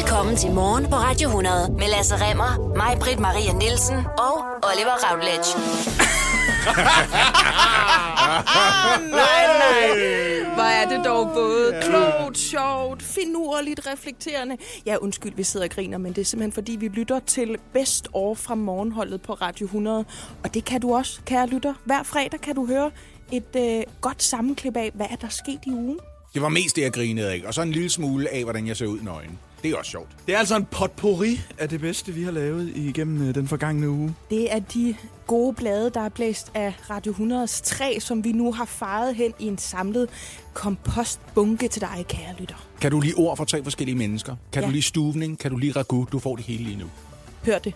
Velkommen til Morgen på Radio 100 med Lasse Remmer, mig, Britt Maria Nielsen og Oliver Routledge. nej, nej. Hvor er det dog både klogt, sjovt, finurligt, reflekterende. Ja, undskyld, vi sidder og griner, men det er simpelthen fordi, vi lytter til Best År fra morgenholdet på Radio 100. Og det kan du også, kære lytter. Hver fredag kan du høre et øh, godt sammenklip af, hvad er der sket i ugen. Det var mest det, jeg grinede af. Og så en lille smule af, hvordan jeg ser ud i nøgen. Det er også sjovt. Det er altså en potpourri af det bedste, vi har lavet igennem øh, den forgangne uge. Det er de gode blade, der er blæst af Radio 100's træ, som vi nu har faret hen i en samlet kompostbunke til dig, kære lytter. Kan du lige ord for tre forskellige mennesker? Kan Ja. du lige stuvning? Kan du lige ragu? Du får det hele lige nu. Hør det.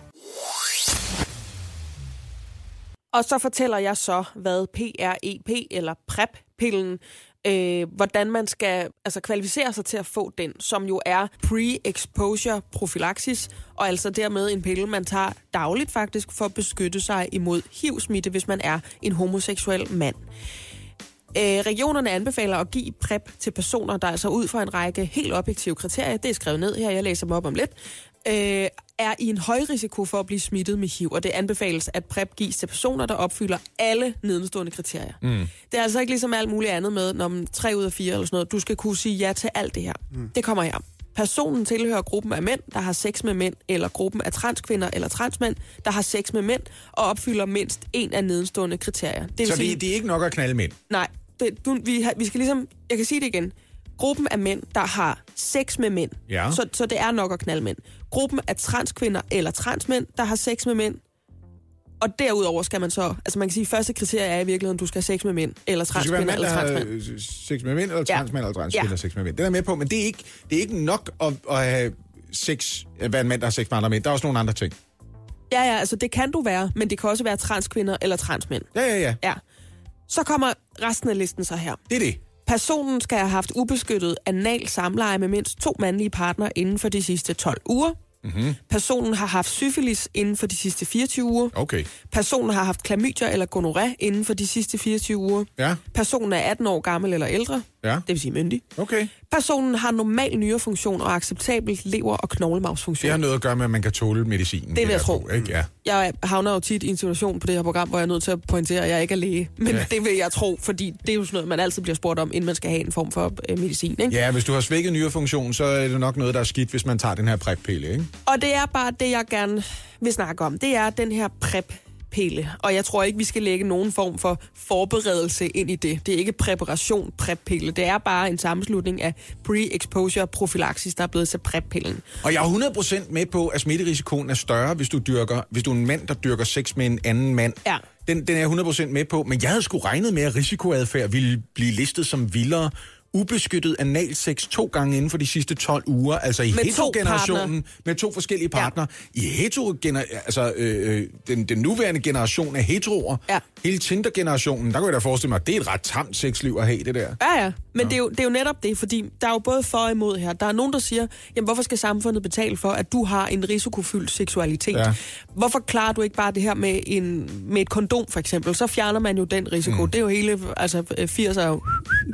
Og så fortæller jeg så, hvad PREP eller PrEP-pillen, øh, hvordan man skal altså, kvalificere sig til at få den, som jo er pre-exposure prophylaxis, og altså dermed en pille, man tager dagligt faktisk for at beskytte sig imod HIV-smitte, hvis man er en homoseksuel mand. Øh, regionerne anbefaler at give PrEP til personer, der altså ud fra en række helt objektive kriterier, det er skrevet ned her, jeg læser dem op om lidt, øh, er i en høj risiko for at blive smittet med HIV, og det anbefales, at PrEP gives til personer, der opfylder alle nedenstående kriterier. Mm. Det er altså ikke ligesom alt muligt andet med, når man 3 ud af 4 eller sådan noget, du skal kunne sige ja til alt det her. Mm. Det kommer her. Personen tilhører gruppen af mænd, der har sex med mænd, eller gruppen af transkvinder eller transmænd, der har sex med mænd, og opfylder mindst en af nedenstående kriterier. Det vil Så sige, det, det er ikke nok at knalde mænd. Nej, det, du, vi, har, vi skal ligesom... Jeg kan sige det igen. Gruppen af mænd, der har sex med mænd. Ja. Så, så det er nok at knalde mænd. Gruppen af transkvinder eller transmænd, der har sex med mænd. Og derudover skal man så... Altså man kan sige, at første kriterie er i virkeligheden, at du skal have sex med mænd. Eller transkvinder eller transmænd. sex med mænd, eller Ja. transmænd, eller transkvinder Ja. ja. sex med mænd. Det er med på, men det er ikke, det er ikke nok at, at have sex, at være en mand, der har sex med andre mænd. Der er også nogle andre ting. Ja, ja, altså det kan du være, men det kan også være transkvinder eller transmænd. Ja, ja, ja. Ja. Så kommer resten af listen så her. Det er det. Personen skal have haft ubeskyttet anal samleje med mindst to mandlige partnere inden for de sidste 12 uger. Mm-hmm. Personen har haft syfilis inden for de sidste 24 uger. Okay. Personen har haft klamydia eller gonoré inden for de sidste 24 uger. Ja, Personen er 18 år gammel eller ældre, ja. det vil sige myndig. Okay. Personen har normal nyrefunktion og acceptabel lever- og knoglemavsfunktion. Det har noget at gøre med, at man kan tåle medicinen. vil jeg tro. Ikke? Ja. Jeg havner jo tit i en situation på det her program, hvor jeg er nødt til at pointere, at jeg ikke er læge. Men ja. Det vil jeg tro, fordi det er jo sådan noget, man altid bliver spurgt om, inden man skal have en form for øh, medicin. Ikke? ja, hvis du har svækket nyrefunktion, så er det nok noget, der er skidt, hvis man tager den her præppille, ikke? Og det er bare det, jeg gerne vil snakke om. Det er den her PrEP-pille. Og jeg tror ikke, vi skal lægge nogen form for forberedelse ind i det. Det er ikke præparation PrEP-pille. Det er bare en sammenslutning af pre-exposure prophylaxis, der er blevet til PrEP-pillen. Og jeg er 100% med på, at smitterisikoen er større, hvis du, dyrker, hvis du er en mand, der dyrker sex med en anden mand. Ja. Den, den er jeg 100% med på, men jeg havde sgu regnet med, at risikoadfærd ville blive listet som vildere. Ubeskyttet analsex to gange inden for de sidste 12 uger, altså i heterogenerationen, med to forskellige partnere. Ja. I heterogener, altså øh, øh, den, den nuværende generation af heteroer, Ja. hele Tinder-generationen, der kunne jeg da forestille mig, at det er et ret tamt sexliv at have det der. Ja, ja. Men det, er jo, det er jo netop det, fordi der er jo både for og imod her. Der er nogen, der siger, jamen hvorfor skal samfundet betale for, at du har en risikofyldt seksualitet? Ja. Hvorfor klarer du ikke bare det her med, en, med et kondom, for eksempel? Så fjerner man jo den risiko. Mm. Det er jo hele, altså 80'er jo...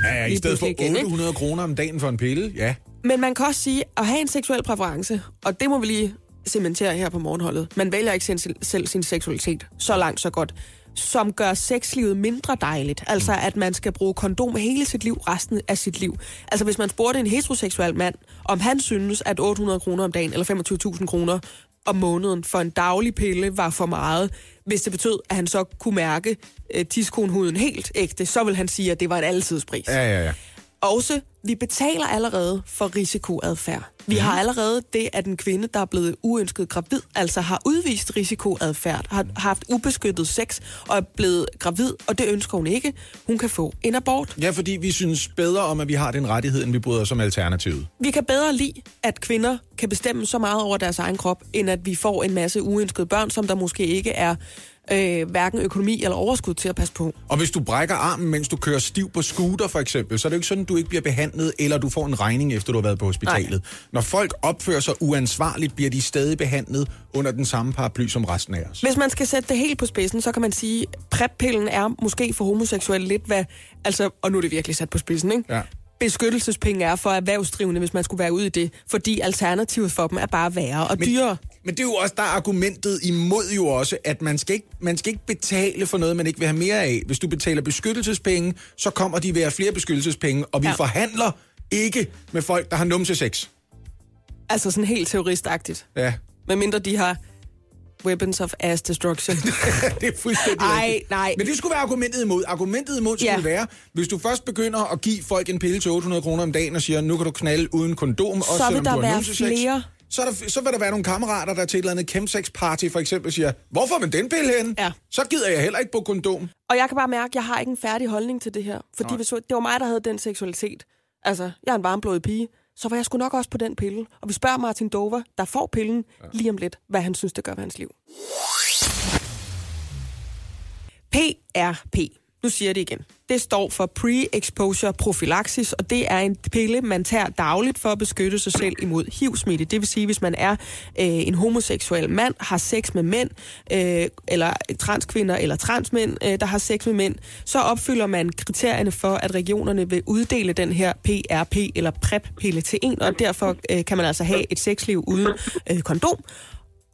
Ja, ja, i stedet for ikke? 800 kroner om dagen for en pille, ja. Men man kan også sige, at have en seksuel præference, og det må vi lige cementere her på morgenholdet. Man vælger ikke sin, selv sin seksualitet så langt, så godt som gør sexlivet mindre dejligt. Altså, at man skal bruge kondom hele sit liv, resten af sit liv. Altså, hvis man spurgte en heteroseksuel mand, om han synes, at 800 kroner om dagen, eller 25.000 kroner om måneden for en daglig pille var for meget, hvis det betød, at han så kunne mærke øh, tiskonhuden helt ægte, så vil han sige, at det var en altidspris. Ja, ja, ja. Også, vi betaler allerede for risikoadfærd. Vi har allerede det, at en kvinde, der er blevet uønsket gravid, altså har udvist risikoadfærd, har haft ubeskyttet sex og er blevet gravid, og det ønsker hun ikke. Hun kan få en abort. Ja, fordi vi synes bedre om, at vi har den rettighed, end vi bryder os om alternativet. Vi kan bedre lide, at kvinder kan bestemme så meget over deres egen krop, end at vi får en masse uønskede børn, som der måske ikke er øh, hverken økonomi eller overskud til at passe på. Og hvis du brækker armen, mens du kører stiv på scooter for eksempel, så er det jo ikke sådan, at du ikke bliver behandlet, eller du får en regning, efter du har været på hospitalet. Nej. Når folk opfører sig uansvarligt, bliver de stadig behandlet under den samme paraply som resten af os. Hvis man skal sætte det helt på spidsen, så kan man sige, at er måske for homoseksuelle lidt hvad... Altså, og nu er det virkelig sat på spidsen, ikke? Ja. Beskyttelsespenge er for erhvervsdrivende, hvis man skulle være ude i det. Fordi alternativet for dem er bare værre og Men- dyrere. Men det er jo også, der er argumentet imod jo også, at man skal, ikke, man skal ikke betale for noget, man ikke vil have mere af. Hvis du betaler beskyttelsespenge, så kommer de have flere beskyttelsespenge, og vi ja. forhandler ikke med folk, der har numse sex. Altså sådan helt terroristagtigt. Ja, Medmindre de har weapons of ass destruction. det er fuldstændig Ej, rigtigt. nej. Men det skulle være argumentet imod. Argumentet imod skulle Ja. være, hvis du først begynder at give folk en pille til 800 kroner om dagen og siger, nu kan du knalde uden kondom, også Så vil selvom der du har flere. Så, er der, så vil der være nogle kammerater, der til et eller andet chemsex-party for eksempel siger, hvorfor med den pille hen? Ja. Så gider jeg heller ikke på kondom. Og jeg kan bare mærke, at jeg har ikke en færdig holdning til det her. Fordi Nej. hvis det var mig, der havde den seksualitet. Altså, jeg er en varmblodig pige. Så var jeg sgu nok også på den pille. Og vi spørger Martin Dover, der får pillen, ja. lige om lidt, hvad han synes, det gør ved hans liv. PRP. Nu siger jeg det igen. Det står for Pre-Exposure Prophylaxis, og det er en pille, man tager dagligt for at beskytte sig selv imod HIV-smitte. Det vil sige, hvis man er øh, en homoseksuel mand, har sex med mænd, øh, eller transkvinder eller transmænd, øh, der har sex med mænd, så opfylder man kriterierne for, at regionerne vil uddele den her PRP eller PrEP-pille til en, og derfor øh, kan man altså have et sexliv uden øh, kondom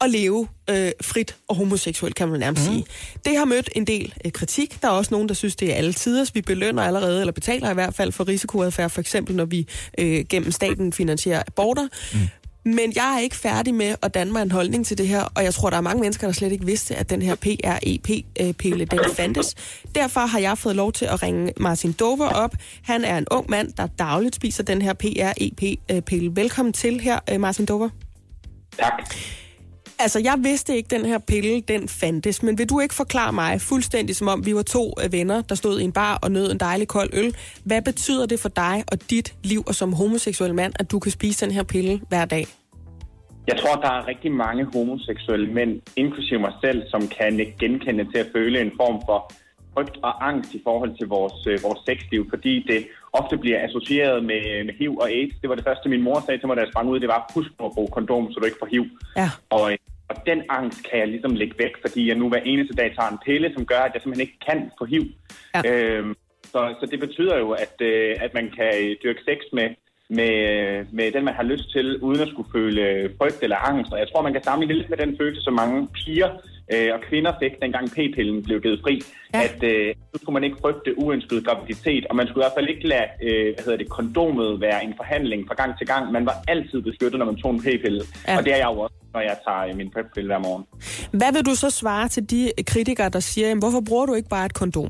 at leve øh, frit og homoseksuelt, kan man nærmest mm. sige. Det har mødt en del øh, kritik. Der er også nogen, der synes, det er alle tiders. Vi belønner allerede, eller betaler i hvert fald for risikoadfærd, for eksempel når vi øh, gennem staten finansierer aborter. Mm. Men jeg er ikke færdig med at danne mig en holdning til det her, og jeg tror, der er mange mennesker, der slet ikke vidste, at den her PREP-pille, den fandtes. Derfor har jeg fået lov til at ringe Martin Dover op. Han er en ung mand, der dagligt spiser den her PREP-pille. Velkommen til her, øh, Martin Dover. Tak. Altså, jeg vidste ikke, den her pille, den fandtes. Men vil du ikke forklare mig, fuldstændig som om vi var to øh, venner, der stod i en bar og nød en dejlig kold øl. Hvad betyder det for dig og dit liv og som homoseksuel mand, at du kan spise den her pille hver dag? Jeg tror, der er rigtig mange homoseksuelle mænd, inklusive mig selv, som kan ikke genkende til at føle en form for frygt og angst i forhold til vores, øh, vores sexliv, fordi det ofte bliver associeret med, med HIV og AIDS. Det var det første, min mor sagde til mig, da jeg sprang ud, det var, husk at bruge kondom, så du ikke får HIV. Ja. Og, øh, og den angst kan jeg ligesom lægge væk, fordi jeg nu hver eneste dag tager en pille, som gør, at jeg simpelthen ikke kan få HIV. Ja. Øhm, så, så det betyder jo, at, øh, at man kan dyrke sex med, med, med den, man har lyst til, uden at skulle føle frygt eller angst. Og jeg tror, man kan sammenligne lidt med den følelse, som mange piger øh, og kvinder fik, dengang p-pillen blev givet fri. Ja. At øh, nu skulle man ikke frygte uønsket graviditet, og man skulle i hvert fald ikke lade øh, hvad hedder det, kondomet være en forhandling fra gang til gang. Man var altid beskyttet, når man tog en p-pille. Ja. Og det er jeg jo også, når jeg tager øh, min PrEP-pille hver morgen. Hvad vil du så svare til de kritikere, der siger, jamen, hvorfor bruger du ikke bare et kondom?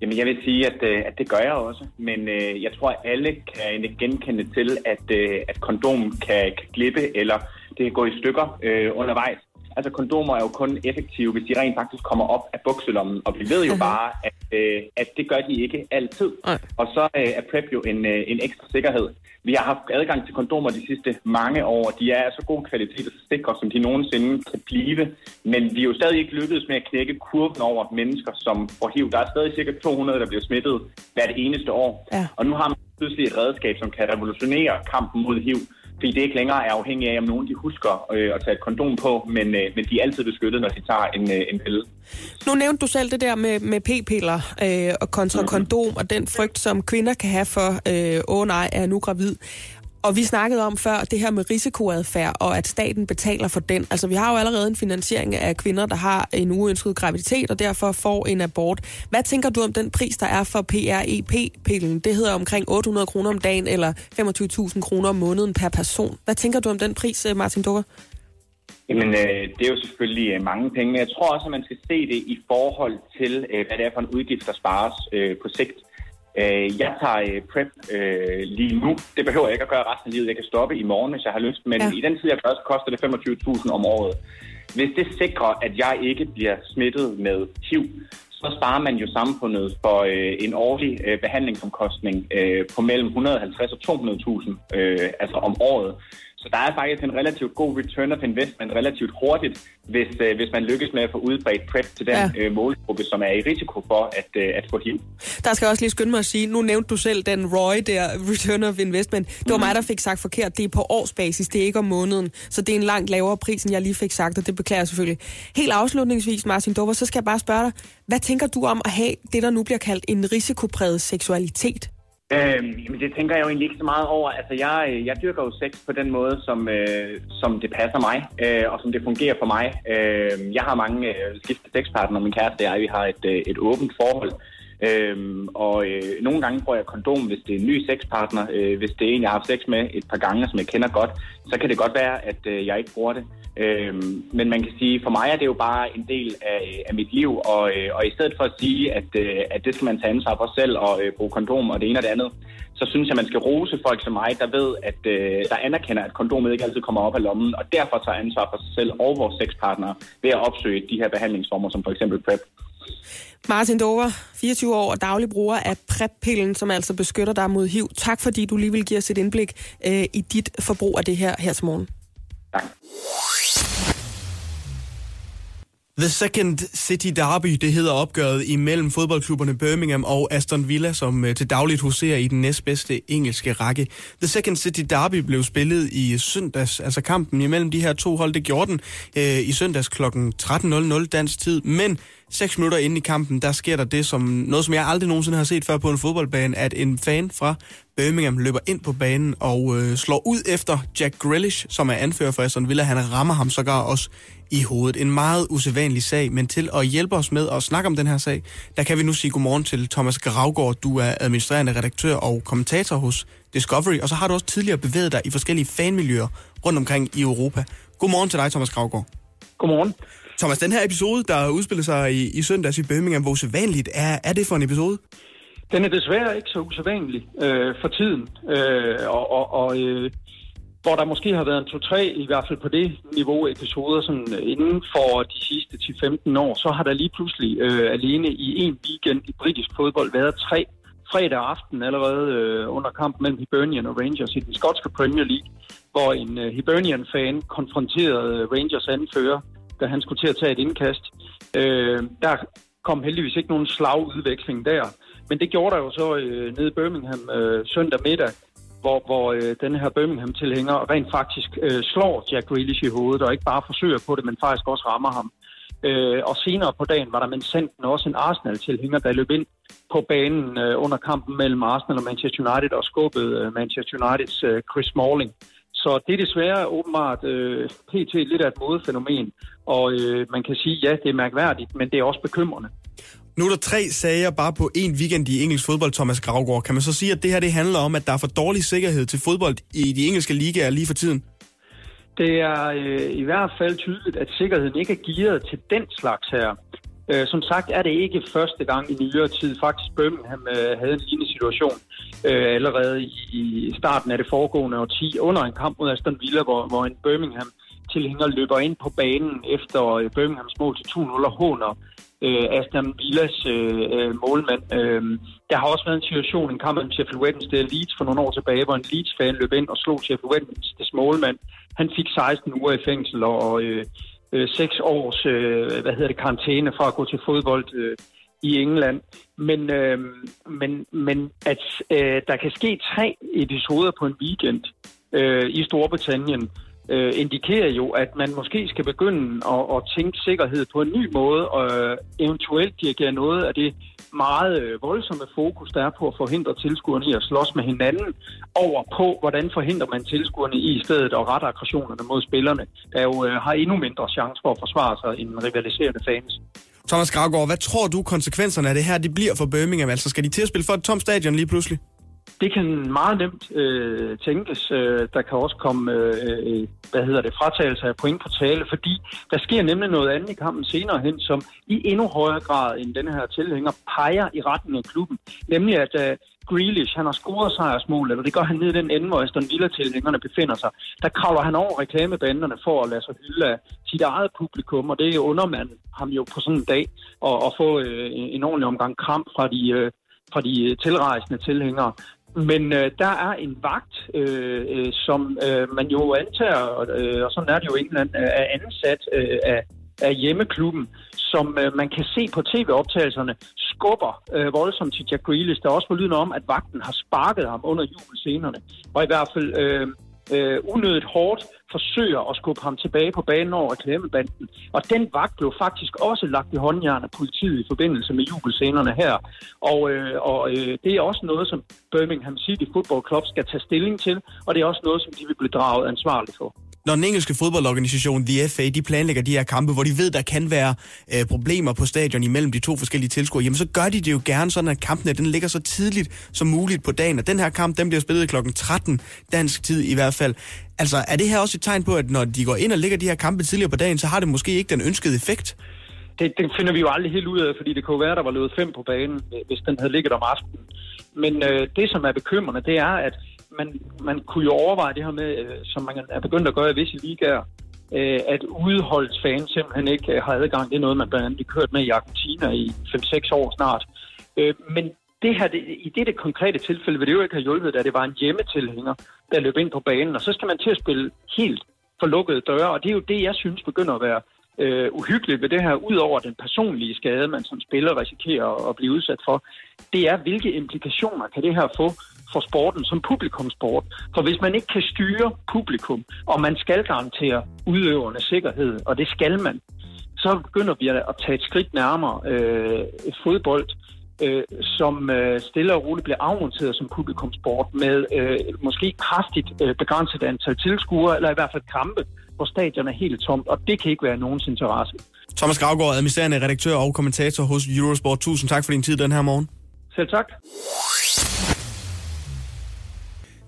Jamen, jeg vil sige, at, øh, at det gør jeg også. Men øh, jeg tror, at alle kan genkende til, at, øh, at kondom kan, kan glippe, eller det kan gå i stykker øh, undervejs. Altså, kondomer er jo kun effektive, hvis de rent faktisk kommer op af bukselommen. Og vi ved jo Mhm. bare, at, øh, at det gør de ikke altid. Nej. Og så øh, er PrEP jo en, øh, en ekstra sikkerhed. Vi har haft adgang til kondomer de sidste mange år. De er af så god kvalitet og så sikre, som de nogensinde kan blive. Men vi er jo stadig ikke lykkedes med at knække kurven over mennesker, som får HIV. Der er stadig cirka 200, der bliver smittet hvert eneste år. Ja. Og nu har man pludselig et redskab, som kan revolutionere kampen mod HIV. Fordi det ikke længere er afhængigt af, om nogen de husker øh, at tage et kondom på, men, øh, men de er altid beskyttet, når de tager en, øh, en pille. Nu nævnte du selv det der med, med p-piller øh, og kontra mm-hmm. kondom, og den frygt, som kvinder kan have for, øh, åh nej, er nu gravid. Og vi snakkede om før det her med risikoadfærd, og at staten betaler for den. Altså, vi har jo allerede en finansiering af kvinder, der har en uønsket graviditet, og derfor får en abort. Hvad tænker du om den pris, der er for PREP-pillen? Det hedder omkring 800 kroner om dagen, eller 25.000 kroner om måneden per person. Hvad tænker du om den pris, øh, Martin Dukker? Jamen, øh, det er jo selvfølgelig øh, mange penge, men jeg tror også, at man skal se det i forhold til, øh, hvad det er for en udgift, der spares øh, på sigt. Øh, jeg tager øh, PrEP øh, lige nu. Det behøver jeg ikke at gøre resten af livet. Jeg kan stoppe i morgen, hvis jeg har lyst, men Ja. i den tid, jeg gør, så koster det 25.000 om året. Hvis det sikrer, at jeg ikke bliver smittet med HIV, så sparer man jo samfundet for øh, en årlig øh, behandlingsomkostning øh, på mellem 150 og 200.000 øh, altså om året. Så der er faktisk en relativt god return of investment relativt hurtigt, hvis, øh, hvis man lykkes med at få udbredt PrEP til den Ja. øh, målgruppe, som er i risiko for at, øh, at få HIV. Der skal jeg også lige skynde mig at sige, nu nævnte du selv den ROI der, Return of Investment. Det var mig, der fik sagt forkert. Det er på årsbasis, det er ikke om måneden. Så det er en langt lavere pris, end jeg lige fik sagt, og det beklager jeg selvfølgelig. Helt afslutningsvis, Martin Dover, så skal jeg bare spørge dig, hvad tænker du om at have det, der nu bliver kaldt en risikopræget seksualitet? Øhm, jamen, det tænker jeg jo egentlig ikke så meget over. Altså, jeg, øh, jeg dyrker jo sex på den måde, som, øh, som det passer mig, øh, og som det fungerer for mig. Øh, jeg har mange øh, skiftende sexpartnere, min kæreste og jeg, vi har et, øh, et åbent forhold. Øhm, og øh, nogle gange bruger jeg kondom, hvis det er en ny sexpartner. Øh, hvis det er en, jeg har haft sex med et par gange, som jeg kender godt, så kan det godt være, at øh, jeg ikke bruger det. Øhm, men man kan sige, for mig er det jo bare en del af, øh, af mit liv, og, øh, og i stedet for at sige, at, øh, at det skal man tage ansvar for selv og øh, bruge kondom og det ene og det andet, så synes jeg, man skal rose folk som mig, der ved, at øh, der anerkender, at kondomet ikke altid kommer op af lommen, og derfor tager ansvar for sig selv og vores sexpartnere ved at opsøge de her behandlingsformer, som for eksempel PrEP. Martin Dover, 24 år og daglig bruger af PrEP-pillen, som altså beskytter dig mod HIV. Tak fordi du lige vil give os et indblik øh, i dit forbrug af det her her til morgen. Tak. The Second City Derby, det hedder opgøret imellem fodboldklubberne Birmingham og Aston Villa, som øh, til dagligt huserer i den næstbedste engelske række. The Second City Derby blev spillet i søndags, altså kampen imellem de her to hold, det gjorde den øh, i søndags kl. 13.00 dansk tid, men 6 minutter inde i kampen, der sker der det, som noget, som jeg aldrig nogensinde har set før på en fodboldbane, at en fan fra Birmingham løber ind på banen og øh, slår ud efter Jack Grealish, som er anfører for Aston Villa. Han rammer ham sågar også i hovedet. En meget usædvanlig sag, men til at hjælpe os med at snakke om den her sag, der kan vi nu sige godmorgen til Thomas Gravgaard. Du er administrerende redaktør og kommentator hos Discovery, og så har du også tidligere bevæget dig i forskellige fanmiljøer rundt omkring i Europa. Godmorgen til dig, Thomas Gravgaard. Godmorgen. Thomas, den her episode, der udspiller sig i, i søndags i Birmingham, hvor usædvanligt er, er det for en episode? Den er desværre ikke så usædvanlig øh, for tiden, øh, og, og, og øh, hvor der måske har været en to-tre, i hvert fald på det niveau episoder, sådan øh, inden for de sidste 10-15 år, så har der lige pludselig øh, alene i en weekend i britisk fodbold været tre fredag aften allerede øh, under kampen mellem Hibernian og Rangers i den skotske Premier League, hvor en øh, Hibernian-fan konfronterede øh, Rangers anfører, da han skulle til at tage et indkast. Øh, der kom heldigvis ikke nogen slagudveksling der, men det gjorde der jo så øh, nede i Birmingham øh, søndag middag, hvor, hvor øh, den her Birmingham-tilhænger rent faktisk øh, slår Jack Grealish i hovedet, og ikke bare forsøger på det, men faktisk også rammer ham. Øh, og senere på dagen var der med sanden også en Arsenal-tilhænger, der løb ind på banen øh, under kampen mellem Arsenal og Manchester United og skubbede øh, Manchester Uniteds øh, Chris Smalling. Så det er desværre åbenbart øh, pt. lidt af et modefænomen, og øh, man kan sige, ja, det er mærkværdigt, men det er også bekymrende. Nu er der tre sager bare på en weekend i engelsk fodbold, Thomas Gravgaard. Kan man så sige, at det her det handler om, at der er for dårlig sikkerhed til fodbold i de engelske ligaer lige for tiden? Det er øh, i hvert fald tydeligt, at sikkerheden ikke er gearet til den slags her. Øh, som sagt er det ikke første gang i nyere tid. Faktisk Birmingham øh, havde en lignende situation øh, allerede i, i starten af det foregående årti under en kamp mod Aston Villa, hvor, hvor en Birmingham tilhænger løber ind på banen efter øh, Birminghams mål til 2-0 og håner øh, Aston Villas øh, øh, målmand. Øh, der har også været en situation, en kamp mellem Sheffield Wednesday og Leeds for nogle år tilbage, hvor en Leeds-fan løb ind og slog Sheffield Wednesdays målmand. Han fik 16 uger i fængsel og øh, øh, 6 års øh, hvad hedder det, karantæne fra at gå til fodbold øh, i England. Men, øh, men, men at øh, der kan ske tre episoder på en weekend øh, i Storbritannien, øh, indikerer jo, at man måske skal begynde at, at tænke sikkerhed på en ny måde, og øh, eventuelt dirigere noget af det meget øh, voldsomme fokus, der er på at forhindre tilskuerne i at slås med hinanden, over på, hvordan forhindrer man tilskuerne i stedet og retter aggressionerne mod spillerne, der jo øh, har endnu mindre chance for at forsvare sig end rivaliserende fans. Thomas Gravgaard, hvad tror du konsekvenserne af det her det bliver for Birmingham? Altså skal de til at spille for et tomt stadion lige pludselig? Det kan meget nemt øh, tænkes. Øh, der kan også komme øh, øh hvad hedder det, fratagelse af point på tale, fordi der sker nemlig noget andet i kampen senere hen, som i endnu højere grad end den her tilhænger peger i retning af klubben. Nemlig at øh, Grealish, han har scoret sejrsmål, eller det gør han ned i den ende, hvor Aston Villa-tilhængerne befinder sig. Der kravler han over reklamebanderne for at lade sig hylde af sit eget publikum, og det under man ham jo på sådan en dag at, at få øh, en ordentlig omgang kram fra de, øh, fra de øh, tilrejsende tilhængere. Men øh, der er en vagt, øh, øh, som øh, man jo antager, øh, og sådan er det jo i England, øh, er ansat øh, af, af hjemmeklubben, som øh, man kan se på tv-optagelserne, skubber øh, voldsomt til Jack Grealish. Der er også på lyden om, at vagten har sparket ham under jubelscenerne. Og i hvert fald øh, øh, unødigt hårdt forsøger at skubbe ham tilbage på banen over reklamebanden. Og den vagt blev faktisk også lagt i håndjern af politiet i forbindelse med jubelscenerne her. Og, øh, og øh, det er også noget, som Birmingham City Football Club skal tage stilling til, og det er også noget, som de vil blive draget ansvarligt for når den engelske fodboldorganisation The FA de planlægger de her kampe, hvor de ved, der kan være øh, problemer på stadion imellem de to forskellige tilskuere, jamen så gør de det jo gerne sådan, at kampene den ligger så tidligt som muligt på dagen. Og den her kamp, den bliver spillet kl. 13 dansk tid i hvert fald. Altså, er det her også et tegn på, at når de går ind og lægger de her kampe tidligere på dagen, så har det måske ikke den ønskede effekt? Det, det finder vi jo aldrig helt ud af, fordi det kunne være, at der var løbet fem på banen, hvis den havde ligget om aftenen. Men øh, det, som er bekymrende, det er, at man, man kunne jo overveje det her med, øh, som man er begyndt at gøre i visse ligaer, øh, at udholdsfans simpelthen ikke øh, har adgang. Det er noget, man blandt andet har kørt med i Argentina i 5-6 år snart. Øh, men det her, det, i dette konkrete tilfælde vil det jo ikke have hjulpet, da det var en hjemmetilhænger, der løb ind på banen, og så skal man til at spille helt for lukkede døre, og det er jo det, jeg synes begynder at være øh, uhyggeligt ved det her, ud over den personlige skade, man som spiller risikerer at blive udsat for, det er, hvilke implikationer kan det her få for sporten som publikumsport. For hvis man ikke kan styre publikum, og man skal garantere udøverne sikkerhed, og det skal man, så begynder vi at tage et skridt nærmere øh, fodbold, øh, som øh, stille og roligt bliver afmonteret som publikumsport med øh, måske kraftigt øh, begrænset antal tilskuere, eller i hvert fald kampe, hvor stadion er helt tomt, og det kan ikke være nogens interesse. Thomas Gravgaard, administrerende redaktør og kommentator hos Eurosport. Tusind tak for din tid den her morgen. Selv tak.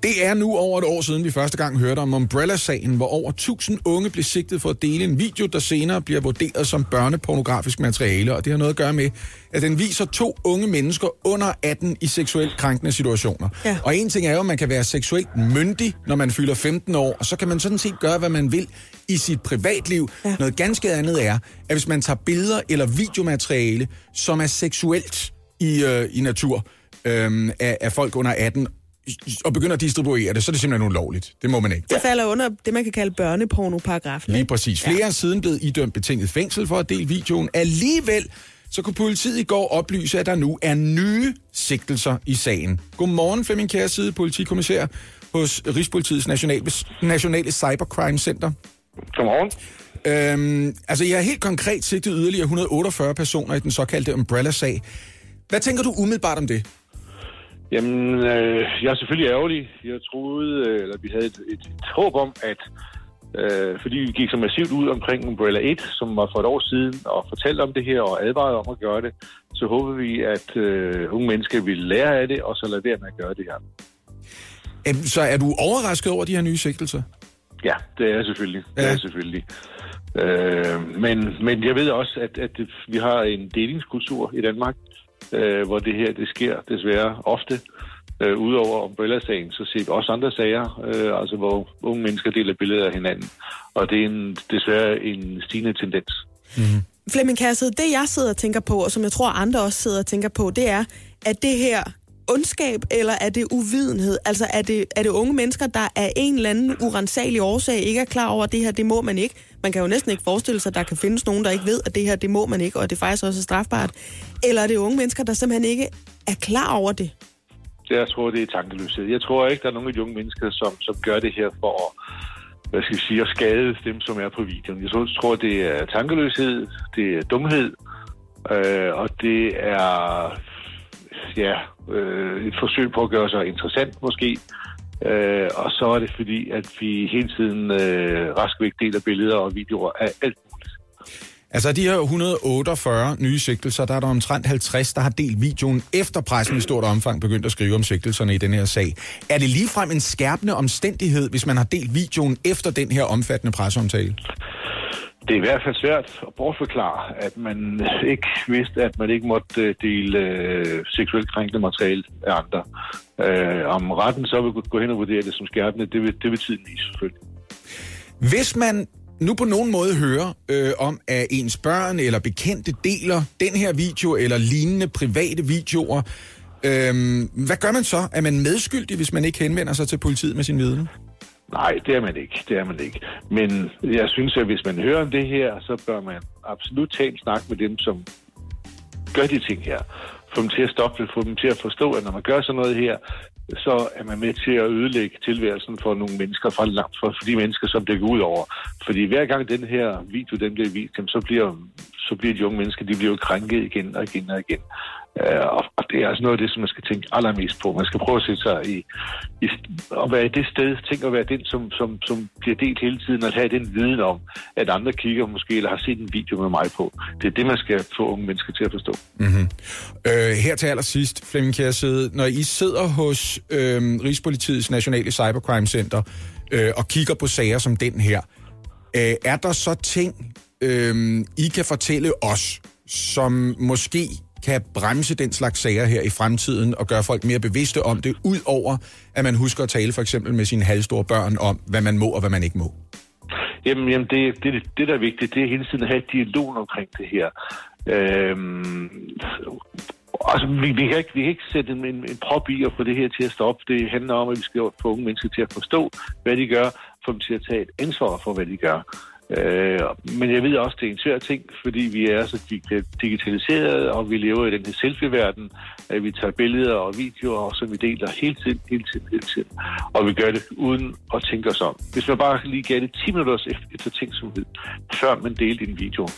Det er nu over et år siden, vi første gang hørte om Umbrella-sagen, hvor over 1000 unge blev sigtet for at dele en video, der senere bliver vurderet som børnepornografisk materiale. Og det har noget at gøre med, at den viser to unge mennesker under 18 i seksuelt krænkende situationer. Ja. Og en ting er jo, at man kan være seksuelt myndig, når man fylder 15 år, og så kan man sådan set gøre, hvad man vil i sit privatliv. Ja. Noget ganske andet er, at hvis man tager billeder eller videomateriale, som er seksuelt i, øh, i natur, øh, af, af folk under 18, og begynder at distribuere det, så er det simpelthen ulovligt. Det må man ikke. Det falder under det, man kan kalde børnepornoparagrafen. Lige præcis. Flere ja. siden blevet idømt betinget fængsel for at dele videoen. Alligevel så kunne politiet i går oplyse, at der nu er nye sigtelser i sagen. Godmorgen, Flemming Kjær, side politikommissær hos Rigspolitiets Nationale, Nationale Cybercrime Center. Godmorgen. Øhm, altså, jeg har helt konkret sigtet yderligere 148 personer i den såkaldte Umbrella-sag. Hvad tænker du umiddelbart om det? Jamen, øh, jeg er selvfølgelig ærgerlig. Jeg troede, øh, eller vi havde et, et, et håb om, at øh, fordi vi gik så massivt ud omkring Umbrella 1, som var for et år siden, og fortalte om det her og advarede om at gøre det, så håber vi, at øh, unge mennesker vil lære af det, og så lade være med at gøre det her. Så er du overrasket over de her nye sigtelser? Ja, det er jeg selvfølgelig. Ja. Det er jeg selvfølgelig. Øh, men, men jeg ved også, at, at vi har en delingskultur i Danmark, øh, hvor det her det sker desværre ofte. Øh, Udover Umbrella-sagen, så ser vi også andre sager, øh, altså hvor unge mennesker deler billeder af hinanden. Og det er en, desværre en stigende tendens. Mm-hmm. Flemming Kassed, det jeg sidder og tænker på, og som jeg tror andre også sidder og tænker på, det er, at det her ondskab, eller er det uvidenhed? Altså er det, er det unge mennesker, der af en eller anden urensagelig årsag ikke er klar over, at det her, det må man ikke? Man kan jo næsten ikke forestille sig, at der kan findes nogen, der ikke ved, at det her, det må man ikke, og det faktisk også er strafbart. Eller er det unge mennesker, der simpelthen ikke er klar over det? Jeg tror, det er tankeløshed. Jeg tror ikke, der er nogen af de unge mennesker, som, som gør det her for at, hvad skal jeg sige, at skade dem, som er på videoen. Jeg tror, det er tankeløshed, det er dumhed, øh, og det er ja, øh, et forsøg på at gøre sig interessant måske. Øh, og så er det fordi, at vi hele tiden øh, raskvæk deler billeder og videoer af alt muligt. Altså de her 148 nye sigtelser, der er der omtrent 50, der har delt videoen efter pressen i stort omfang begyndt at skrive om sigtelserne i den her sag. Er det ligefrem en skærpende omstændighed, hvis man har delt videoen efter den her omfattende presseomtale? Det er i hvert fald svært at bortforklare, at man ikke vidste, at man ikke måtte øh, dele øh, seksuelt krænkende materiale af andre. Øh, om retten så vil gå hen og vurdere det som skærpende, det vil, det vil tiden vise selvfølgelig. Hvis man nu på nogen måde hører øh, om, at ens børn eller bekendte deler den her video eller lignende private videoer, øh, hvad gør man så? Er man medskyldig, hvis man ikke henvender sig til politiet med sin viden? Nej, det er man ikke. Det er man ikke. Men jeg synes, at hvis man hører om det her, så bør man absolut tage en snak med dem, som gør de ting her. Få dem til at stoppe det, få dem til at forstå, at når man gør sådan noget her, så er man med til at ødelægge tilværelsen for nogle mennesker, for, for, for de mennesker, som det går ud over. Fordi hver gang den her video den bliver vist, så bliver, så bliver de unge mennesker, de bliver krænket igen og igen og igen. Uh, og det er altså noget af det, som man skal tænke allermest på. Man skal prøve at sætte sig i, i at være i det sted, tænk at være den, som, som, som bliver delt hele tiden, og have den viden om, at andre kigger måske, eller har set en video med mig på. Det er det, man skal få unge mennesker til at forstå. Mm-hmm. Øh, her til allersidst, Flemming Kjærsede, når I sidder hos øh, Rigspolitiets Nationale Cybercrime Center øh, og kigger på sager som den her, øh, er der så ting, øh, I kan fortælle os, som måske kan bremse den slags sager her i fremtiden og gøre folk mere bevidste om det, ud over at man husker at tale for eksempel med sine halvstore børn om, hvad man må og hvad man ikke må? Jamen, jamen det, det, det, der er vigtigt, det er hele tiden at have dialog omkring det her. Øhm, altså, vi, vi, kan ikke, vi kan ikke sætte en, en, en prop i og få det her til at stoppe. Det handler om, at vi skal få unge mennesker til at forstå, hvad de gør, få dem til at tage et ansvar for, hvad de gør. Øh, men jeg ved også, det er en svær ting, fordi vi er så digitaliseret, og vi lever i den her selfie-verden, at vi tager billeder og videoer, som vi deler hele tiden, hele tiden, hele tiden. Og vi gør det uden at tænke os om. Hvis man bare lige gav det 10 minutter efter tænksomhed, før man delte en video,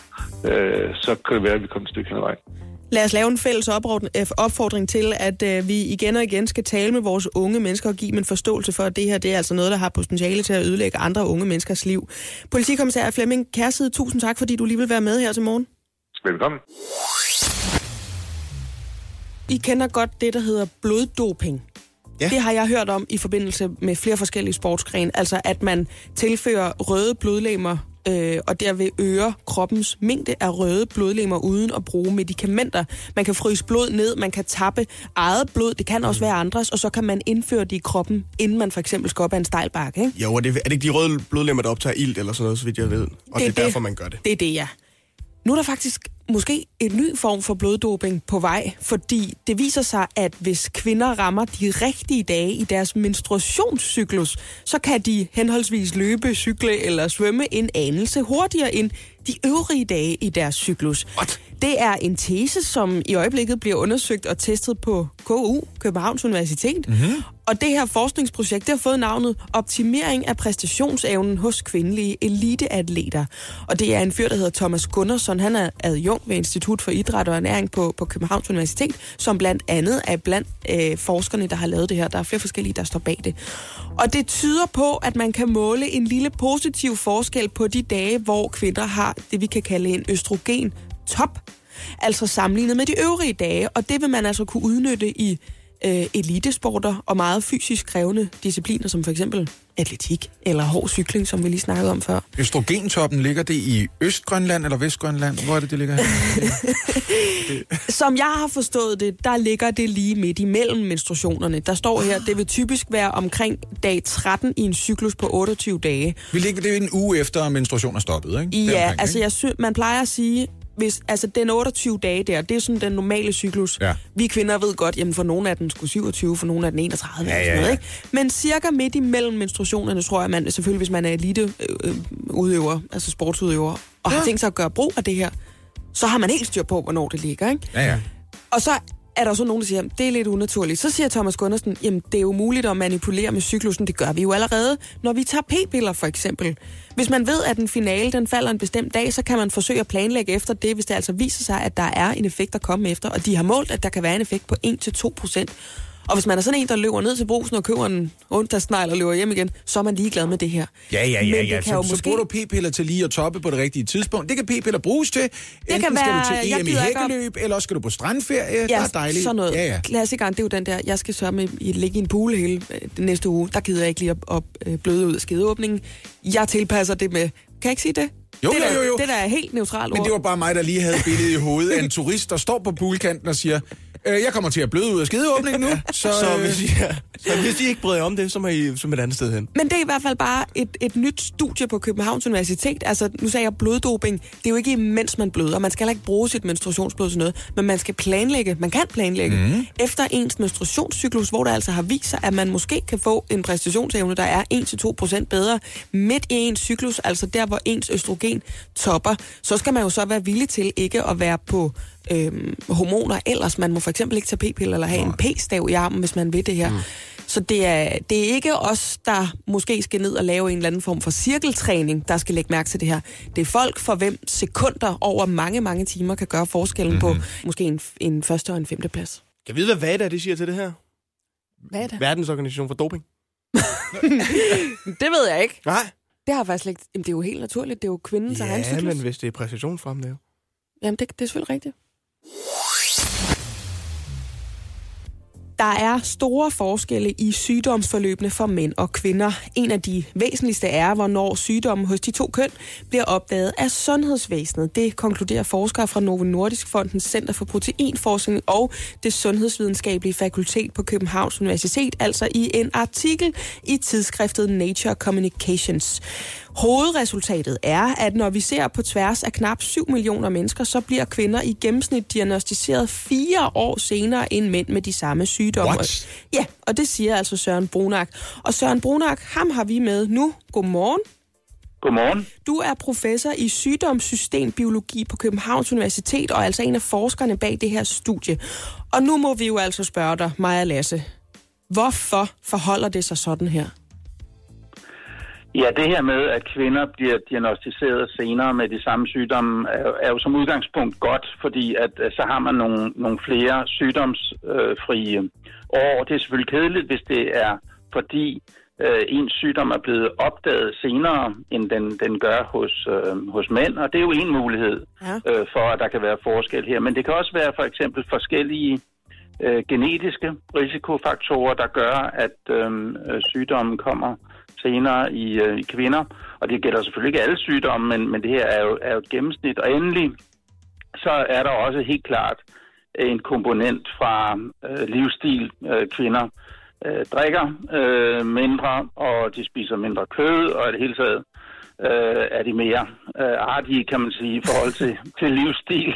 øh, så kan det være, at vi kommer et stykke hen ad vejen. Lad os lave en fælles opfordring til, at øh, vi igen og igen skal tale med vores unge mennesker og give dem en forståelse for, at det her det er altså noget, der har potentiale til at ødelægge andre unge menneskers liv. Politikommissær Flemming Kærside, tusind tak, fordi du lige vil være med her til morgen. Velkommen. I kender godt det, der hedder bloddoping. Ja. Det har jeg hørt om i forbindelse med flere forskellige sportsgrene. Altså, at man tilfører røde blodlegemer øh, og derved øger kroppens mængde af røde blodlemmer uden at bruge medicamenter. Man kan fryse blod ned, man kan tappe eget blod, det kan også være andres, og så kan man indføre det i kroppen, inden man for eksempel skal op ad en stejl bakke. Ikke? Jo, og det, er det ikke de røde blodlemmer, der optager ilt eller sådan noget, så vidt jeg ved? Og det, det er det, derfor, man gør det? Det er det, ja. Nu er der faktisk måske en ny form for bloddoping på vej, fordi det viser sig, at hvis kvinder rammer de rigtige dage i deres menstruationscyklus, så kan de henholdsvis løbe, cykle eller svømme en anelse hurtigere end de øvrige dage i deres cyklus. What? Det er en tese, som i øjeblikket bliver undersøgt og testet på KU, Københavns Universitet. Mm-hmm. Og det her forskningsprojekt, det har fået navnet Optimering af præstationsevnen hos kvindelige eliteatleter. Og det er en fyr, der hedder Thomas Gunnarsson. Han er adjunkt ved Institut for Idræt og Ernæring på, på Københavns Universitet, som blandt andet er blandt øh, forskerne, der har lavet det her. Der er flere forskellige, der står bag det. Og det tyder på, at man kan måle en lille positiv forskel på de dage, hvor kvinder har det, vi kan kalde en østrogen top, altså sammenlignet med de øvrige dage, og det vil man altså kunne udnytte i øh, elitesporter og meget fysisk krævende discipliner, som for eksempel atletik eller hård cykling, som vi lige snakkede om før. Østrogentoppen, ligger det i Østgrønland eller Vestgrønland? Hvor er det, det ligger her? som jeg har forstået det, der ligger det lige midt imellem menstruationerne. Der står her, det vil typisk være omkring dag 13 i en cyklus på 28 dage. Vi ligger det en uge efter menstruation er stoppet, ikke? Ja, Deromkring, altså ikke? jeg sy- man plejer at sige, hvis, altså den 28 dage der, det er sådan den normale cyklus. Ja. Vi kvinder ved godt, jamen for nogle af den skulle 27, for nogle af den 31. Ja, eller ja, sådan noget, ja. ikke? Men cirka midt imellem menstruationerne, tror jeg, man selvfølgelig, hvis man er elite øh, udøver, altså sportsudøver, og har tænkt sig at gøre brug af det her, så har man helt styr på, hvornår det ligger, ikke? Ja, ja. Og så er der så nogen, der siger, det er lidt unaturligt. Så siger Thomas Gundersen, jamen det er jo muligt at manipulere med cyklusen. Det gør vi jo allerede, når vi tager p-piller for eksempel. Hvis man ved, at en finale den falder en bestemt dag, så kan man forsøge at planlægge efter det, hvis det altså viser sig, at der er en effekt at komme efter. Og de har målt, at der kan være en effekt på 1-2 procent. Og hvis man er sådan en, der løber ned til brusen og køber en onsdagsnegl og løber hjem igen, så er man ligeglad med det her. Ja, ja, ja, det ja. kan Så, jo så måske- bruger du p-piller til lige at toppe på det rigtige tidspunkt. Det kan p-piller bruges til. Enten kan skal være- du jeg til EM i hækkeløb, eller også skal du på strandferie. Ja, der er dejligt. sådan noget. Ja, ja. Klassikeren, det er jo den der, jeg skal sørge med at ligge i en pool hele øh, den næste uge. Der gider jeg ikke lige at, at øh, bløde ud af skedeåbningen. Jeg tilpasser det med, kan jeg ikke sige det? Jo, det jo, der, jo, jo. Det der er helt neutralt Men det var bare mig, der lige havde billedet i hovedet af en turist, der står på poolkanten og siger, øh, jeg kommer til at bløde ud af skedeåbningen nu. Så, Så øh, hvis I, så hvis I ikke bryder om det, så må I som et andet sted hen. Men det er i hvert fald bare et, et nyt studie på Københavns Universitet. Altså, nu sagde jeg bloddoping. Det er jo ikke imens man bløder. Man skal heller ikke bruge sit menstruationsblod til noget. Men man skal planlægge. Man kan planlægge. Mm. Efter ens menstruationscyklus, hvor der altså har vist sig, at man måske kan få en præstationsevne, der er 1-2% bedre midt i ens cyklus, altså der, hvor ens østrogen topper, så skal man jo så være villig til ikke at være på øhm, hormoner ellers. Man må for eksempel ikke tage p-piller eller have en p-stav i armen, hvis man vil det her. Mm. Så det er, det er ikke os, der måske skal ned og lave en eller anden form for cirkeltræning, der skal lægge mærke til det her. Det er folk, for hvem sekunder over mange, mange timer kan gøre forskellen mm-hmm. på måske en, en første og en femte plads. Kan vi vide, hvad VADA det siger til det her? Hvad er det? Verdensorganisation for Doping. Det ved jeg ikke. Nej. Det har jeg faktisk ikke... Jamen, det er jo helt naturligt. Det er jo kvindens egen Ja, cyklus. men hvis det er præcisionsfremmende. jo. Jamen, det, det er selvfølgelig rigtigt. Der er store forskelle i sygdomsforløbene for mænd og kvinder. En af de væsentligste er, hvornår sygdommen hos de to køn bliver opdaget af sundhedsvæsenet. Det konkluderer forskere fra Novo Nordisk Fondens Center for Proteinforskning og det Sundhedsvidenskabelige Fakultet på Københavns Universitet, altså i en artikel i tidsskriftet Nature Communications. Hovedresultatet er, at når vi ser på tværs af knap 7 millioner mennesker, så bliver kvinder i gennemsnit diagnostiseret fire år senere end mænd med de samme sygdomme. What? Ja, og det siger altså Søren Brunak. Og Søren Brunak, ham har vi med nu. Godmorgen. Godmorgen. Du er professor i sygdomssystembiologi på Københavns Universitet, og altså en af forskerne bag det her studie. Og nu må vi jo altså spørge dig, Maja Lasse. Hvorfor forholder det sig sådan her? Ja, det her med, at kvinder bliver diagnostiseret senere med de samme sygdomme, er, er jo som udgangspunkt godt, fordi at, øh, så har man nogle, nogle flere sygdomsfrie år. Det er selvfølgelig kedeligt, hvis det er fordi øh, ens sygdom er blevet opdaget senere, end den, den gør hos, øh, hos mænd. Og det er jo en mulighed Ja. øh, for, at der kan være forskel her. Men det kan også være for eksempel forskellige øh, genetiske risikofaktorer, der gør, at øh, øh, sygdommen kommer senere i, øh, i kvinder. Og det gælder selvfølgelig ikke alle sygdomme, men, men det her er jo, er jo et gennemsnit. Og endelig, så er der også helt klart en komponent fra øh, livsstil. Øh, kvinder øh, drikker øh, mindre, og de spiser mindre kød, og i det hele taget øh, er de mere øh, artige, kan man sige, i forhold til, til livsstil.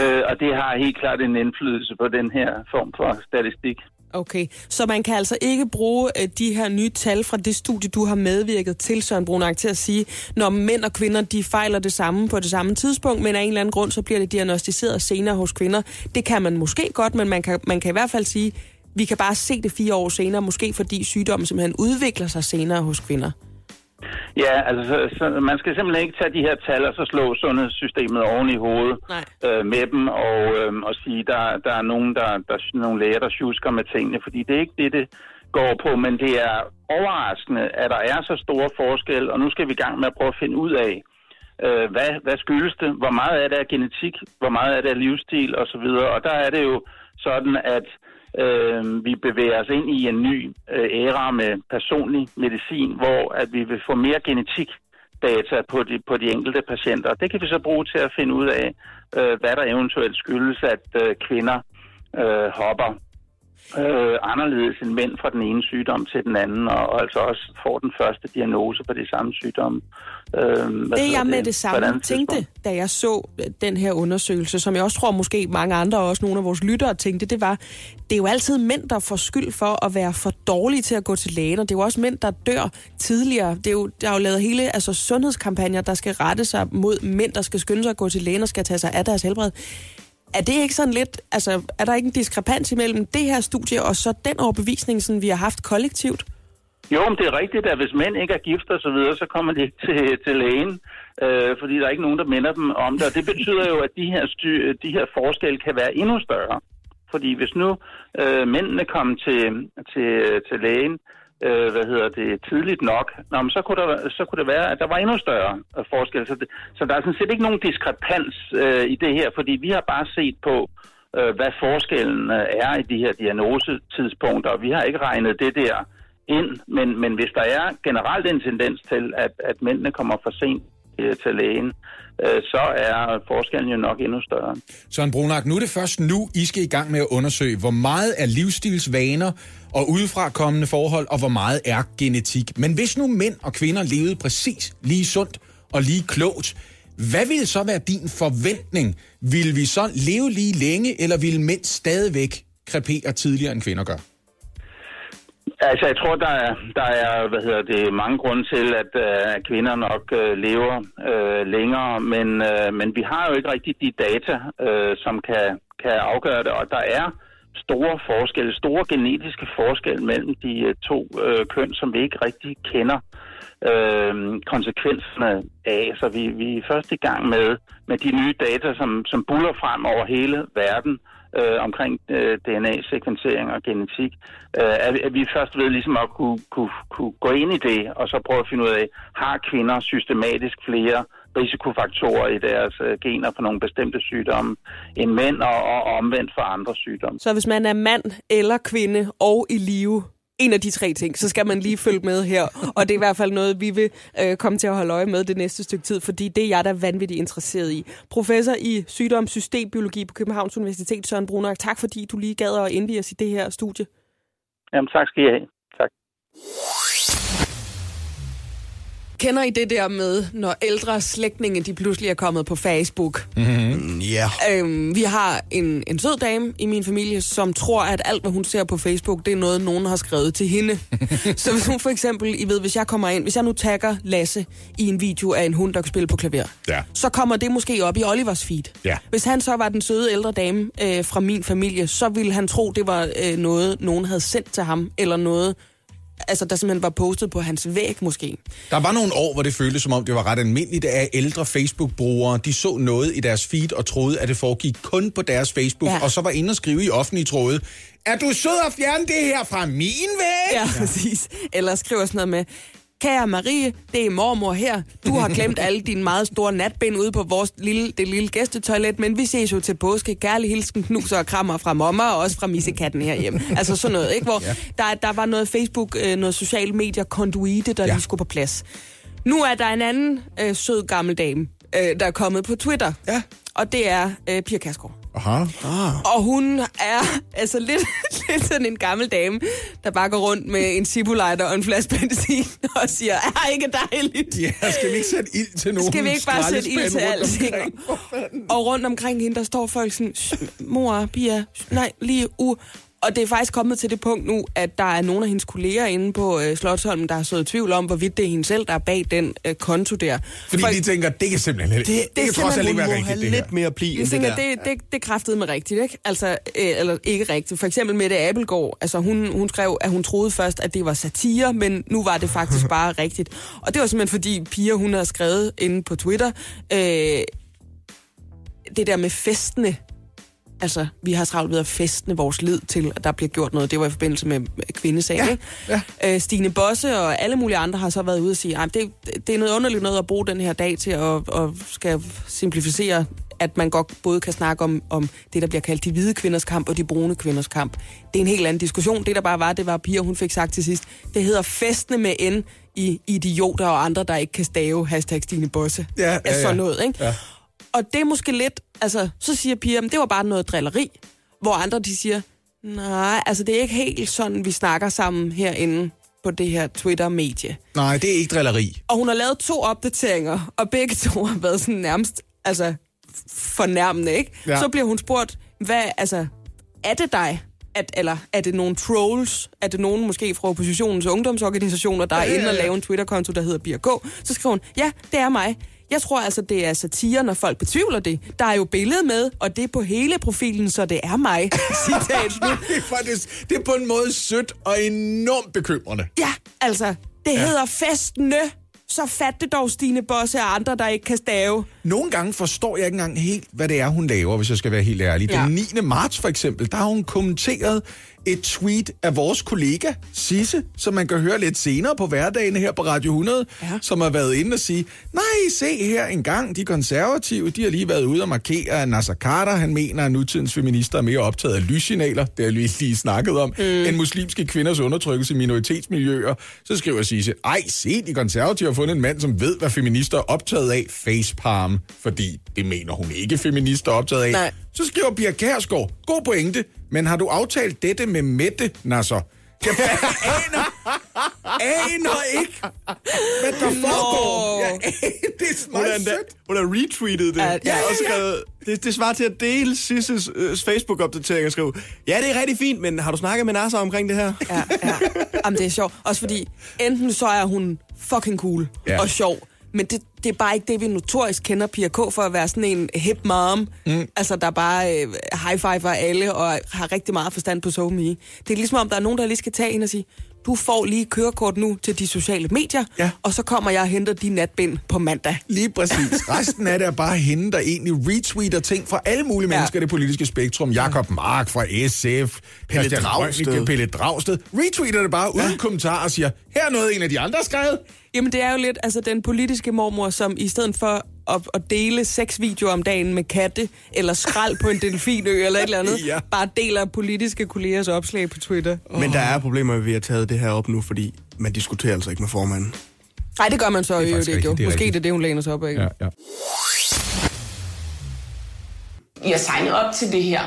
øh, og det har helt klart en indflydelse på den her form for statistik. Okay, så man kan altså ikke bruge øh, de her nye tal fra det studie, du har medvirket til, Søren Brunak, til at sige, når mænd og kvinder de fejler det samme på det samme tidspunkt, men af en eller anden grund, så bliver det diagnostiseret senere hos kvinder. Det kan man måske godt, men man kan, man kan i hvert fald sige, vi kan bare se det fire år senere, måske fordi sygdommen simpelthen udvikler sig senere hos kvinder. Ja, altså så, så man skal simpelthen ikke tage de her tal og så slå sundhedssystemet oven i hovedet Nej. øh, med dem og, øh, og sige, der, der er nogen, der, der er nogle læger, der tjusker med tingene, fordi det er ikke det, det går på, men det er overraskende, at der er så store forskel, og nu skal vi i gang med at prøve at finde ud af, øh, hvad, hvad skyldes det, hvor meget af det er genetik, hvor meget af det er livsstil? Osv., og der er det jo sådan, at øh, vi bevæger os ind i en ny øh, æra med personlig medicin, hvor at vi vil få mere genetik data på de, på de enkelte patienter. Det kan vi så bruge til at finde ud af, øh, hvad der eventuelt skyldes, at øh, kvinder øh, hopper øh, anderledes end mænd fra den ene sygdom til den anden, og, og altså også får den første diagnose på de samme sygdomme. Øh, Det jeg med det på et samme tænkte, tidspunkt. da jeg så øh, den her undersøgelse, som jeg også tror måske mange andre, og også nogle af vores lyttere tænkte, det var, det er jo altid mænd, der får skyld for at være for dårlige til at gå til lægen, og det er jo også mænd, der dør tidligere. Det er jo, der er jo lavet hele altså, sundhedskampagner, der skal rette sig mod mænd, der skal skynde sig at gå til lægen og skal tage sig af deres helbred. Er det ikke sådan lidt, altså er der ikke en diskrepans imellem det her studie og så den overbevisning, som vi har haft kollektivt? Jo, men det er rigtigt, at hvis mænd ikke er gift og så videre, så kommer de ikke til, til lægen, øh, fordi der er ikke nogen, der minder dem om det. Og det betyder jo, at de her, sty- de her forskelle kan være endnu større. Fordi hvis nu øh, mændene kom til, til, til lægen, øh, hvad hedder det, tidligt nok, nå, men så, kunne der, så kunne det være, at der var endnu større øh, forskel. Så, det, så der er sådan set ikke nogen diskrepans øh, i det her, fordi vi har bare set på, øh, hvad forskellen øh, er i de her diagnosetidspunkter, og vi har ikke regnet det der ind, men, men hvis der er generelt en tendens til, at, at mændene kommer for sent øh, til lægen, øh, så er forskellen jo nok endnu større. Søren Brunak, nu er det først nu, I skal i gang med at undersøge, hvor meget er livsstilsvaner og udefra kommende forhold, og hvor meget er genetik. Men hvis nu mænd og kvinder levede præcis lige sundt og lige klogt, hvad ville så være din forventning? Vil vi så leve lige længe, eller vil mænd stadigvæk krepere tidligere, end kvinder gør? Altså, jeg tror, der er, der er hvad hedder det, mange grunde til, at, øh, at kvinder nok øh, lever øh, længere, men, øh, men vi har jo ikke rigtig de data, øh, som kan, kan afgøre det, og der er store forskelle, store genetiske forskelle mellem de øh, to øh, køn, som vi ikke rigtig kender øh, konsekvenserne af. Så vi, vi er først i gang med, med de nye data, som, som buller frem over hele verden øh, omkring øh, DNA-sekvensering og genetik. Øh, at, at vi først ved ligesom at kunne, kunne, kunne gå ind i det, og så prøve at finde ud af, har kvinder systematisk flere risikofaktorer i deres øh, gener for nogle bestemte sygdomme end mænd, og, og omvendt for andre sygdomme. Så hvis man er mand eller kvinde og i live, en af de tre ting, så skal man lige følge med her. Og det er i hvert fald noget, vi vil øh, komme til at holde øje med det næste stykke tid, fordi det er jeg, der er vanvittigt interesseret i. Professor i sygdomssystembiologi på Københavns Universitet, Søren Brunner. Tak fordi du lige gad at indvige os i det her studie. Jamen tak skal I have. Tak. Kender I det der med, når ældre slægtninge, de pludselig er kommet på Facebook? Mm, Ja. Øhm, vi har en, en sød dame i min familie, som tror, at alt, hvad hun ser på Facebook, det er noget, nogen har skrevet til hende. så hvis hun for eksempel, I ved, hvis jeg kommer ind, hvis jeg nu tagger Lasse i en video af en hund, der kan spille på klaver, Ja. så kommer det måske op i Olivers feed. Ja. Hvis han så var den søde ældre dame øh, fra min familie, så ville han tro, det var øh, noget, nogen havde sendt til ham, eller noget, altså der simpelthen var postet på hans væg måske. Der var nogle år, hvor det føltes som om, det var ret almindeligt, at ældre Facebook-brugere, de så noget i deres feed og troede, at det foregik kun på deres Facebook, Ja. ja. og så var inde og skrive i offentlige tråde, er du sød at fjerne det her fra min væg? Ja, præcis. Eller skriver sådan noget med, Kære Marie, det er mormor her. Du har glemt alle dine meget store natben ude på vores lille, det lille gæstetoilet, men vi ses jo til påske. Kærlig hilsen, knuser og krammer fra mamma, og også fra missekatten herhjemme. Altså sådan noget, ikke? Hvor ja. der, der var noget Facebook, øh, noget social medier konduite, der. Ja. lige skulle på plads. Nu er der en anden øh, sød gammel dame, øh, der er kommet på Twitter. Ja. Og det er øh, Pia Kærsgaard. Aha. Og hun er altså lidt, lidt sådan en gammel dame, der bare går rundt med en zippolighter og en flaske benzin og siger, er ikke dejligt? Ja, skal vi ikke sætte ild til nogen Skal vi ikke bare sætte ild til alting? Og rundt omkring hende, der står folk sådan, "Shh, mor, Pia, nej, lige u. Og det er faktisk kommet til det punkt nu, at der er nogle af hendes kolleger inde på øh, Slottsholmen, der har sået i tvivl om, hvorvidt det er hende selv, der er bag den øh, konto der. Fordi For- de tænker, det kan simpelthen det, det, det kan trods alt ikke være rigtigt, have det her. lidt mere pli end det der. det, det, det kræftede med rigtigt, ikke? Altså, øh, eller ikke rigtigt. For eksempel Mette Abelgaard, altså hun, hun skrev, at hun troede først, at det var satire, men nu var det faktisk bare rigtigt. Og det var simpelthen fordi Pia, hun har skrevet inde på Twitter, øh, det der med festene, altså, vi har travlt ved at festne vores lid til, at der bliver gjort noget. Det var i forbindelse med kvindesagen, Ja, ikke? ja. Øh, Stine Bosse og alle mulige andre har så været ude og sige, at det, det er noget underligt noget at bruge den her dag til at, at skal simplificere, at man godt både kan snakke om, om det, der bliver kaldt de hvide kvinders kamp og de brune kvinders kamp. Det er en helt anden diskussion. Det, der bare var, det var Pia, hun fik sagt til sidst, det hedder festene med N i idioter og andre, der ikke kan stave hashtag Stine Bosse. Ja, ja, Altså ja. sådan noget, ikke? Ja. Og det er måske lidt, altså, så siger Pia, "Men det var bare noget drilleri, hvor andre de siger, nej, altså det er ikke helt sådan, vi snakker sammen herinde på det her Twitter-medie. Nej, det er ikke drilleri. Og hun har lavet to opdateringer, og begge to har været sådan nærmest, altså, fornærmende, ikke? Ja. Så bliver hun spurgt, hvad, altså, er det dig? At, eller er det nogle trolls? Er det nogen måske fra oppositionens ungdomsorganisationer, der er Ja, ja, inde og ja. lave en Twitter-konto, der hedder Birk? Så skriver hun, ja, det er mig. Jeg tror altså, det er satire, når folk betvivler det. Der er jo billede med, og det er på hele profilen, så det er mig. Citat slut. Det er faktisk, det er på en måde sødt og enormt bekymrende. Ja, altså, det ja. hedder festene. Så fat det dog, Stine Bosse og andre, der ikke kan stave. Nogle gange forstår jeg ikke engang helt, hvad det er, hun laver, hvis jeg skal være helt ærlig. Ja. Den 9. marts for eksempel, der har hun kommenteret et tweet af vores kollega Sisse, som man kan høre lidt senere på hverdagen her på Radio 100, Ja. som har været inde og sige, nej, se her en gang, de konservative, de har lige været ude og markere, at Nasser Carter, han mener, at nutidens feminister er mere optaget af lyssignaler, det har vi lige snakket om, mm. end muslimske kvinders undertrykkelse i minoritetsmiljøer. Så skriver Sisse, ej, se, de konservative har fundet en mand, som ved, hvad feminister er optaget af, facepalm, fordi det mener hun ikke, feminister er optaget af. Nej. Så skriver Pia Kærsgaard, god pointe, men har du aftalt dette med Mette, Nasser? Jeg aner, aner ikke, hvad der foregår. Jeg aner, det er Hun meget endda, sødt. hun har retweetet det. Ja, Ja, ja, ja, og skrevet, det, det svarer til at dele Sisses øh, Facebook-opdatering og skrive, ja, det er rigtig fint, men har du snakket med Nasser omkring det her? Ja, ja. Jamen, det er sjovt. Også fordi, enten så er hun fucking cool ja. og sjov, men det, det er bare ikke det, vi notorisk kender Pia K. for at være sådan en hip mom. Mm. Altså, der bare øh, high-fiver alle og har rigtig meget forstand på SoMe. Det er ligesom om, der er nogen, der lige skal tage ind og sige, du får lige kørekort nu til de sociale medier, Ja. og så kommer jeg og henter de natbind på mandag. Lige præcis. Resten af det er bare hende, der egentlig retweeter ting fra alle mulige Ja. mennesker i det politiske spektrum. Jakob Mark fra SF, Pelle Dragsted. Pelle Dragsted. Retweeter det bare uden kommentar og siger, her er noget, en af de andre har skrevet. Jamen, det er jo lidt altså, den politiske mormor, som i stedet for at, at dele seks videoer om dagen med katte, eller skrald på en delfinø, eller et eller andet, Ja. bare deler politiske kollegers opslag på Twitter. Men der er problemer, ved at vi har taget det her op nu, fordi man diskuterer altså ikke med formanden. Nej, det gør man så jo faktisk ikke, rigtigt, jo. det er Måske rigtigt. det er det, hun læner sig op af. Ja, ja. Jeg signede op til det her,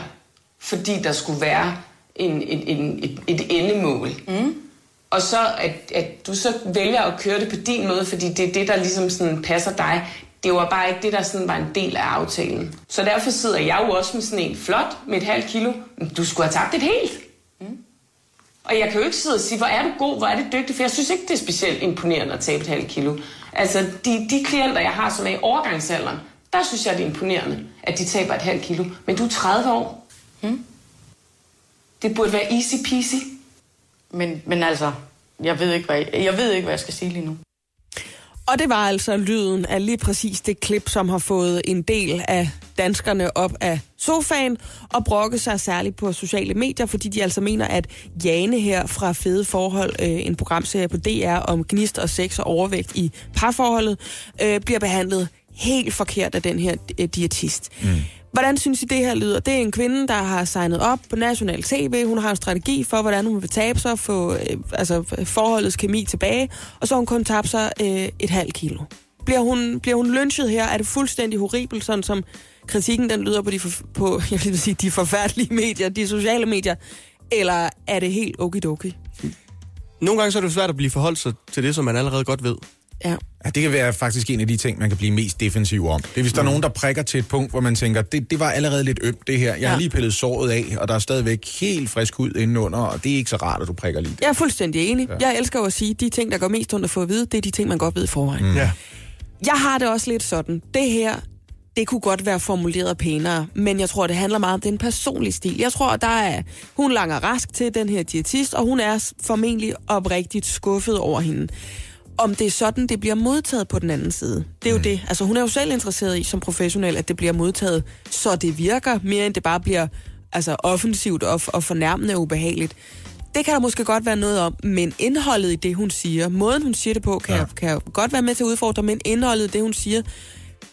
fordi der skulle være en, en, en, et, et endemål. Mm. Og så at, at du så vælger at køre det på din måde, fordi det er det, der ligesom sådan passer dig. Det var bare ikke det, der sådan var en del af aftalen. Så derfor sidder jeg jo også med sådan en flot med et halvt kilo. Du skulle have tabt et helt. Mm. Og jeg kan jo ikke sidde og sige, hvor er du god, hvor er det dygtig, for jeg synes ikke, det er specielt imponerende at tabe et halvt kilo. Altså, de, de klienter, jeg har, som er i overgangsalderen, der synes jeg, det er imponerende, at de taber et halvt kilo. Men du er 30 år. Mm. Det burde være easy peasy. Men, men altså, jeg ved, ikke, hvad jeg, jeg ved ikke, hvad jeg skal sige lige nu. Og det var altså lyden af lige præcis det klip, som har fået en del af danskerne op af sofaen og brokke sig særligt på sociale medier, fordi de altså mener, at Jane her fra Fede Forhold, øh, en programserie på DR om gnist og sex og overvægt i parforholdet, øh, bliver behandlet helt forkert af den her øh, diætist. Mm. Hvordan synes I, det her lyder? Det er en kvinde, der har signet op på national tv. Hun har en strategi for, hvordan hun vil tabe sig, få øh, altså, forholdets kemi tilbage, og så har hun kun tabt sig øh, et halvt kilo. Bliver hun, bliver hun lynchet her? Er det fuldstændig horribelt, sådan som kritikken den lyder på de, for, på, jeg vil sige, de forfærdelige medier, de sociale medier? Eller er det helt okidoki? Nogle gange så er det svært at blive forholdt sig til det, som man allerede godt ved. Ja. Ja, det kan være faktisk en af de ting, man kan blive mest defensiv om. Det er, hvis der er nogen, der prikker til et punkt, hvor man tænker, det, det var allerede lidt ømt, det her. Jeg har Ja. lige pillet såret af, og der er stadigvæk helt frisk hud indenunder, og det er ikke så rart, at du prikker lige det. Jeg er fuldstændig enig. Ja. Jeg elsker jo at sige, at de ting, der går mest at få at vide, det er de ting, man godt ved i forvejen. Mm. Ja. Jeg har det også lidt sådan. Det her, det kunne godt være formuleret pænere, men jeg tror, det handler meget om den personlige stil. Jeg tror, der er, hun langer rask til den her diætist, og hun er formentlig oprigtigt skuffet over hende. Om det er sådan, det bliver modtaget på den anden side. Det er jo det. Altså, hun er jo selv interesseret i som professionel, at det bliver modtaget, så det virker, mere end det bare bliver altså, offensivt og, og fornærmende og ubehageligt. Det kan der måske godt være noget om, men indholdet i det, hun siger, måden hun siger det på, kan, ja. kan jeg godt være med til at udfordre, men indholdet i det, hun siger,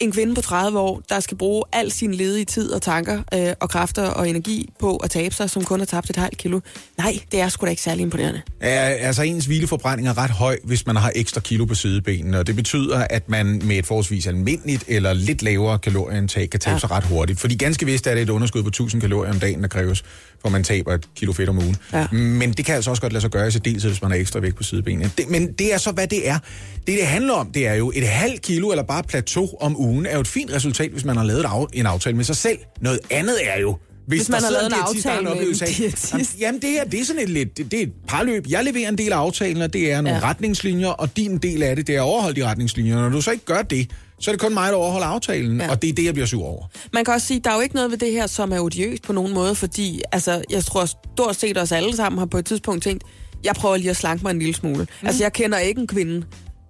en kvinde på 30 år, der skal bruge al sin ledige tid og tanker øh, og kræfter og energi på at tabe sig, som kun har tabt et halvt kilo. Nej, det er sgu da ikke særlig imponerende. Ja, altså ens hvileforbrænding er ret høj, hvis man har ekstra kilo på sidebenene, og det betyder, at man med et forholdsvis almindeligt eller lidt lavere kalorieindtag kan tabe ja. Sig ret hurtigt. Fordi ganske vist er det et underskud på 1000 kalorier om dagen, der kræves, for man taber et kilo fedt om ugen. Ja. Men det kan altså også godt lade sig gøre i særdeleshed, hvis man har ekstra vægt på sidebenene. Det, men det er så, hvad det er. Det, det handler om, det er jo et halvt kilo eller bare plateau om ugen, er jo et fint resultat, hvis man har lavet en aftale med sig selv. Noget andet er jo, hvis, Hvis man har lavet en aftale med en diætist. Jamen, det her, det er sådan et lidt, det, det er et parløb. Jeg leverer en del af aftalen, og det er nogle ja. Retningslinjer, og din del af det, det er at overholde de retningslinjer. Når du så ikke gør det, så er det kun mig, der overholder aftalen. Ja. og det er det, jeg bliver sur over. Man kan også sige, der er jo ikke noget ved det her, som er odiøst på nogen måde, fordi altså, jeg tror stort set os alle sammen har på et tidspunkt tænkt, jeg prøver lige at slanke mig en lille smule. Mm. Altså, jeg kender ikke en kvinde,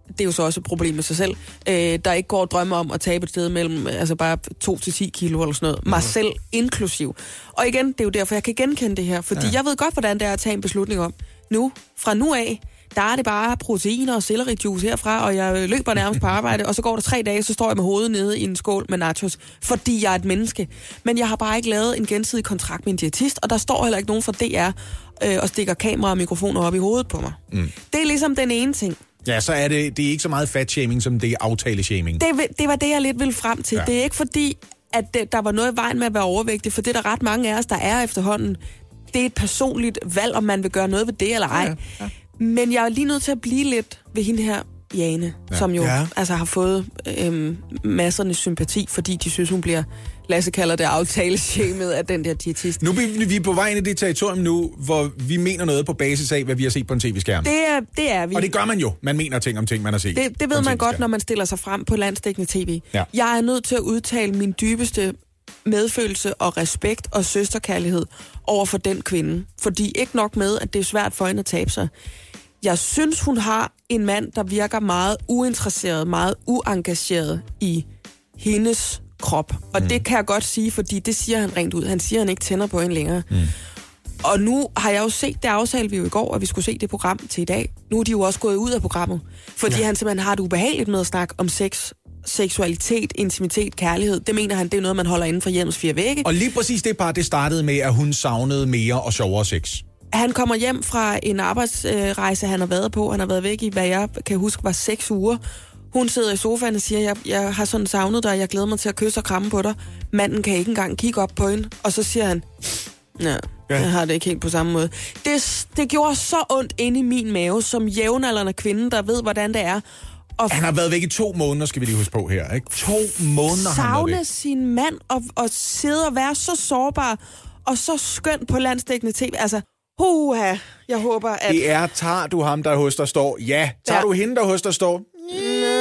det er jo så også et problem med sig selv, øh, der ikke går og drømmer om at tabe et sted mellem altså bare 2 til 10 kilo eller sådan noget. Mig selv inklusiv. Og igen, det er jo derfor, jeg kan genkende det her, fordi ja. jeg ved godt, hvordan det er at tage en beslutning om, nu, fra nu af, der er det bare proteiner og sellerijuice herfra, og jeg løber nærmest på arbejde, og så går der tre dage, så står jeg med hovedet nede i en skål med nachos, fordi jeg er et menneske. Men jeg har bare ikke lavet en gensidig kontrakt med en diætist, og der står heller ikke nogen fra DR øh, og stikker kamera og mikrofoner op i hovedet på mig. Mm. Det er ligesom den ene ting. Ja, så er det, det er ikke så meget fat-shaming, som det er aftale-shaming. Det, det var det, jeg lidt ville frem til. Ja. Det er ikke fordi, at det, der var noget i vejen med at være overvægtig, for det er der ret mange af os, der er efterhånden. Det er et personligt valg, om man vil gøre noget ved det eller ej. Ja, ja. Men jeg er lige nødt til at blive lidt ved hende her, Jane, ja. som jo Ja. ja. altså har fået øhm, massernes sympati, fordi de synes, hun bliver, Lasse kalder det aftaleschemet af den der diætist. Nu er vi, på vej ind i det territorium nu, hvor vi mener noget på basis af, hvad vi har set på en tv-skærm. Det er, det er vi. Og det gør man jo. Man mener ting om ting, man har set. Det, det ved man godt, når man stiller sig frem på landstækkende tv. Ja. Jeg er nødt til at udtale min dybeste medfølelse og respekt og søsterkærlighed over for den kvinde. Fordi ikke nok med, at det er svært for hende at tabe sig. Jeg synes, hun har en mand, der virker meget uinteresseret, meget uengageret i hendes krop. Og mm. det kan jeg godt sige, fordi det siger han rent ud. Han siger, at han ikke tænder på hende længere. Mm. Og nu har jeg jo set, det aftalte vi jo i går, at vi skulle se det program til i dag. Nu er de jo også gået ud af programmet, fordi ja. han simpelthen har det ubehageligt med at snakke om sex, seksualitet, intimitet, kærlighed. Det mener han, det er noget, man holder inden for hjemmets fire vægge. Og lige præcis det par, det startede med, at hun savnede mere og sjovere sex. Han kommer hjem fra en arbejdsrejse, han har været på. Han har været væk i, hvad jeg kan huske, var seks uger. Hun sidder i sofaen og siger, jeg, jeg har sådan savnet dig, jeg glæder mig til at kysse og kramme på dig. Manden kan ikke engang kigge op på hende, og så siger han, ja, ja. jeg har det ikke helt på samme måde. Det, det gjorde så ondt inde i min mave, som jævnaldrende kvinde, der ved, hvordan det er. Og Han har været væk i to måneder, skal vi lige huske på her. Ikke? To måneder har han været væk. sin mand og, og sidde og være så sårbar og så skønt på landstækkende tv. Altså, huha, jeg håber, at... Det er, tager du ham, der hos dig står? Ja. Tager Ja. du hende, der hos dig står? Ja,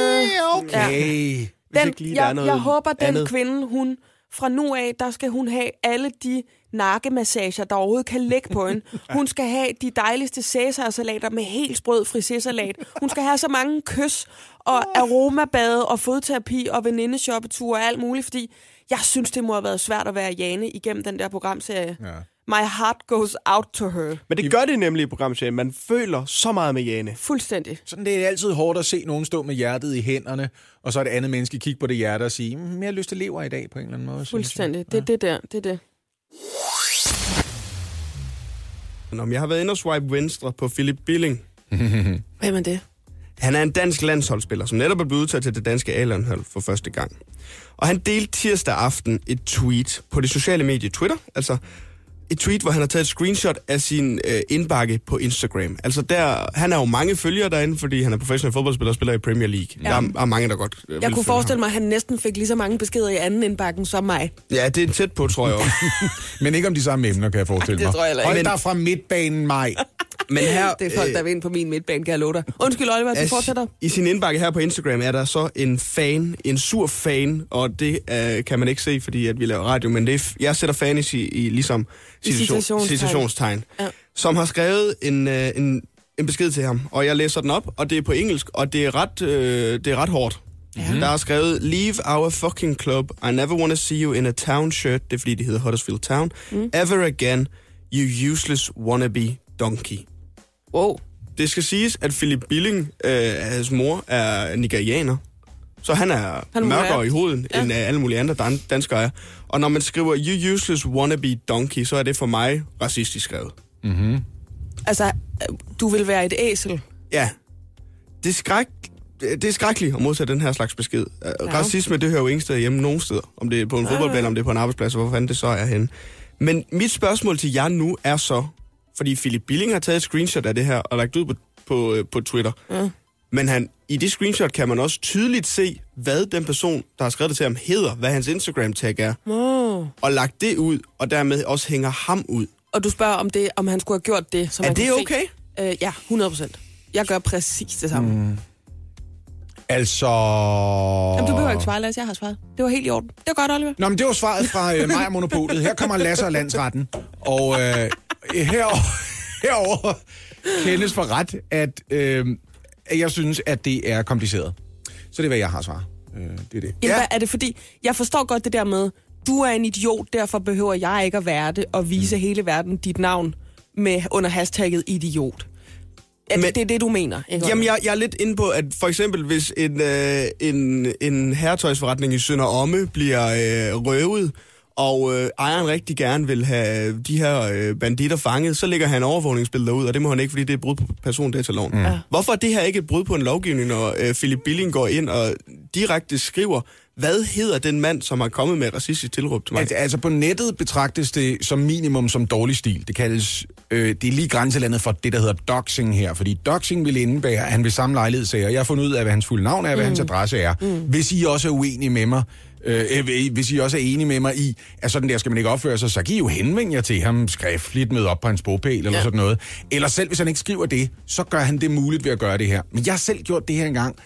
okay. Hvis Den, ikke lige der er jeg, noget jeg håber, den andet. kvinde, hun fra nu af, der skal hun have alle de nakkemassager, der overhovedet kan ligge på hende. Hun skal have de dejligste cæsarsalater med helt sprød frisersalat. Hun skal have så mange kys og aromabade og fodterapi og venindeshoppeture og alt muligt, fordi jeg synes, det må have været svært at være Jane igennem den der programserie. Ja. My heart goes out to her. Men det gør det nemlig i programserien. Man føler så meget med Jane. Fuldstændig. Sådan det er altid hårdt at se nogen stå med hjertet i hænderne, og så er det andet menneske kigge på det hjerte og sige, "Mm, jeg har lyst til lever i dag på en eller anden måde. jeg." Fuldstændig. Det er det der. Det er det. Nå, men jeg har været inde og swipe venstre på Philip Billing. Hvem er det? Han er en dansk landsholdsspiller, som netop er blevet udtaget til det danske A-landshold for første gang. Og han delte tirsdag aften et tweet på det sociale medie Twitter, altså et tweet, hvor han har taget et screenshot af sin øh, indbakke på Instagram. Altså der, han har jo mange følgere derinde, fordi han er professionel fodboldspiller og spiller i Premier League. Ja. Der er, er mange, der godt øh, Jeg kunne forestille mig, at han næsten fik lige så mange beskeder i anden indbakken som mig. Ja, det er tæt på, tror jeg også. Men ikke om de samme emner, kan jeg forestille Ej, det mig. tror jeg. Hold Men- dig fra midtbanen, mig. Men her, Det er folk, der vil ind på min midtbane, kan jeg love dig. Undskyld, Oliver, du fortsætter. I sin indbakke her på Instagram er der så en fan, en sur fan, og det øh, kan man ikke se, fordi at vi laver radio, men det er, jeg sætter fan i, i ligesom I citationstegn. citationstegn, Ja. som har skrevet en, øh, en, en besked til ham, og jeg læser den op, og det er på engelsk, og det er ret, øh, det er ret hårdt. Ja. Der er skrevet, Leave our fucking club. I never want to see you in a town shirt. Det er fordi, det hedder Huddersfield Town. Mm. Ever again, you useless wannabe donkey. Wow. Det skal siges, at Philip Billing, øh, hans mor, er nigerianer. Så han er Han må mørkere i hovedet, ja. End øh, alle mulige andre dan- danskere er. Og når man skriver, you useless wannabe donkey, så er det for mig racistisk skrevet. Altså, øh, du vil være et æsel. Ja, det er, skræk, det er skrækkeligt at modtage den her slags besked. Ja. Ja. Racisme, det hører jo ingen steder hjemme nogen steder. Om det er på en Ja, fodboldbane, ja. om det er på en arbejdsplads, hvor fanden det så er henne. Men mit spørgsmål til jer nu er så, fordi Philip Billing har taget et screenshot af det her og lagt ud på, på, øh, på Twitter. Ja. Men han, i det screenshot kan man også tydeligt se, hvad den person, der har skrevet det til ham, hedder, hvad hans Instagram-tag er, Oh. og lagt det ud, og dermed også hænger ham ud. Og du spørger, om, det, om han skulle have gjort det. Som Er det okay? Se. Øh, ja, 100 procent. Jeg gør præcis det samme. Mm. Altså... Jamen, du behøver ikke svare, Lasse. Jeg har svaret. Det var helt i orden. Det var godt, Oliver. Nå, men det var svaret fra øh, Maja Monopolet. Her kommer Lasse og Landsretten. Og øh, herover, herover kendes for ret, at, øh, at jeg synes, at det er kompliceret. Så det er, hvad jeg har svaret. Øh, det er det. Ja. Hvad er det fordi, jeg forstår godt det der med, du er en idiot, derfor behøver jeg ikke at være det, og vise mm. hele verden dit navn med under hashtagget idiot. Er Men- det, det er det, du mener, ikke? Jamen, jeg, jeg er lidt inde på, at for eksempel, hvis en, øh, en, en herretøjsforretning i Sønder Omme bliver øh, røvet, og øh, ejeren rigtig gerne vil have de her øh, banditter fanget, så lægger han overvågningsbilleder ud, og det må han ikke, fordi det er brud på persondataloven. Mm. Hvorfor er det her ikke et brud på en lovgivning, når øh, Philip Billing går ind og direkte skriver, hvad hedder den mand, som har kommet med racistisk tilråb til mig? Altså, altså på nettet betragtes det som minimum som dårlig stil. Det kaldes, øh, det er lige grænselandet for det, der hedder doxing her. Fordi doxing vil indebære, at han vil samme lejlighed siger, jeg har fundet ud af, hvad hans fulde navn er, hvad mm. hans adresse er. Mm. Hvis I også er uenige med mig, øh, hvis I også er enige med mig i, at sådan der skal man ikke opføre sig, så I jo henvende jer til ham skriftligt, møde op på hans bogpæl eller ja. sådan noget. Eller selv hvis han ikke skriver det, så gør han det muligt ved at gøre det her. Men jeg har selv gjort det her engang.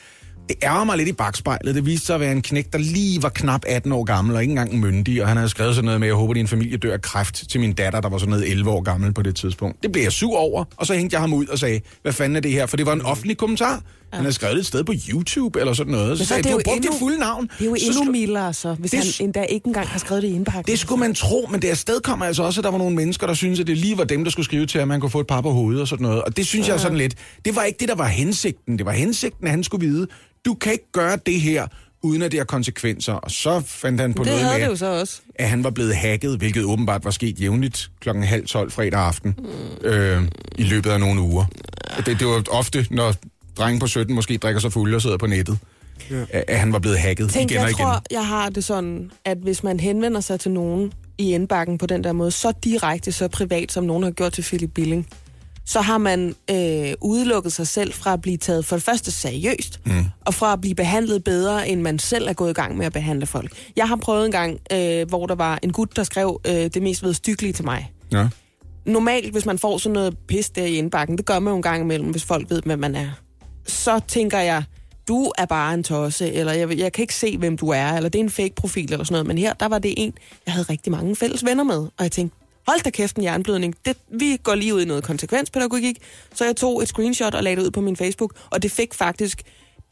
Det ærger mig lidt i bagspejlet. Det viste sig at være en knæk, der lige var knap 18 år gammel, og ikke engang myndig, og han havde skrevet sådan noget med, at jeg håber, at din familie dør af kræft til min datter, der var sådan noget 11 år gammel på det tidspunkt. Det blev jeg sur over, og så hængte jeg ham ud og sagde, hvad fanden er det her? For det var en offentlig kommentar. Han havde skrevet det et sted på YouTube eller sådan noget. Så, så sagde, er det du jo har brugt endnu- dit fulde navn. Det er jo endnu mildere, så, hvis Det han endda ikke engang har skrevet det i indbakken. det skulle man tro, men det afsted kommer altså også, at der var nogle mennesker, der synes at det lige var dem, der skulle skrive til, at man kunne få et par på hovedet og sådan noget. Og det synes ja. jeg er sådan lidt, det var ikke det, der var hensigten. Det var hensigten, at han skulle vide, du kan ikke gøre det her, uden at det har konsekvenser. Og så fandt han på Det noget med, det jo så også. at han var blevet hacket, hvilket åbenbart var sket jævnligt klokken halv tolv fredag aften mm. øh, i løbet af nogle uger. Det, det var ofte, når drengen på 17 måske drikker sig fuld og sidder på nettet, ja. at, han var blevet hacket Tænk, igen og jeg igen. tror, jeg har det sådan, at hvis man henvender sig til nogen i indbakken på den der måde, så direkte, så privat, som nogen har gjort til Philip Billing, så har man øh, udelukket sig selv fra at blive taget for det første seriøst, mm. og fra at blive behandlet bedre, end man selv er gået i gang med at behandle folk. Jeg har prøvet en gang, øh, hvor der var en gut, der skrev øh, det mest vedstykkelige til mig. Ja. normalt, hvis man får sådan noget pis der i indbakken, det gør man jo en gang imellem, hvis folk ved, hvem man er, så tænker jeg, du er bare en tosse, eller jeg, jeg kan ikke se, hvem du er, eller det er en fake profil, eller sådan noget. Men her, der var det en, jeg havde rigtig mange fælles venner med, og jeg tænkte, hold da kæft en jernblødning, det, vi går lige ud i noget konsekvenspædagogik. Så jeg tog et screenshot og lagde det ud på min Facebook, og det fik faktisk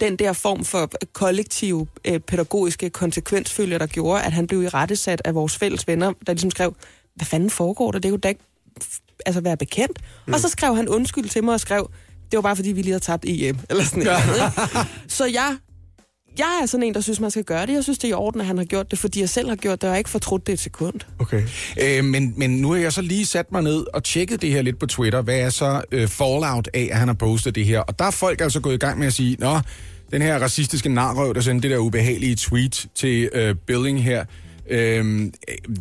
den der form for kollektive øh, pædagogiske konsekvensfølger, der gjorde, at han blev i rettesat af vores fælles venner, der ligesom skrev, hvad fanden foregår der? Det jo da ikke altså være bekendt. Mm. Og så skrev han undskyld til mig og skrev, det var bare fordi, vi lige havde tabt EM. Eller sådan noget. ikke? Så jeg, jeg er sådan en, der synes, man skal gøre det. Jeg synes, det er i orden, at han har gjort det, fordi jeg selv har gjort det, og jeg har ikke fortrudt det et sekund. Okay. Øh, men, men nu har jeg så lige sat mig ned og tjekket det her lidt på Twitter. Hvad er så øh, fallout af, at han har postet det her? Og der er folk altså gået i gang med at sige, Nå, den her racistiske narrøv, der sendte det der ubehagelige tweet til øh, Billing her, Øhm,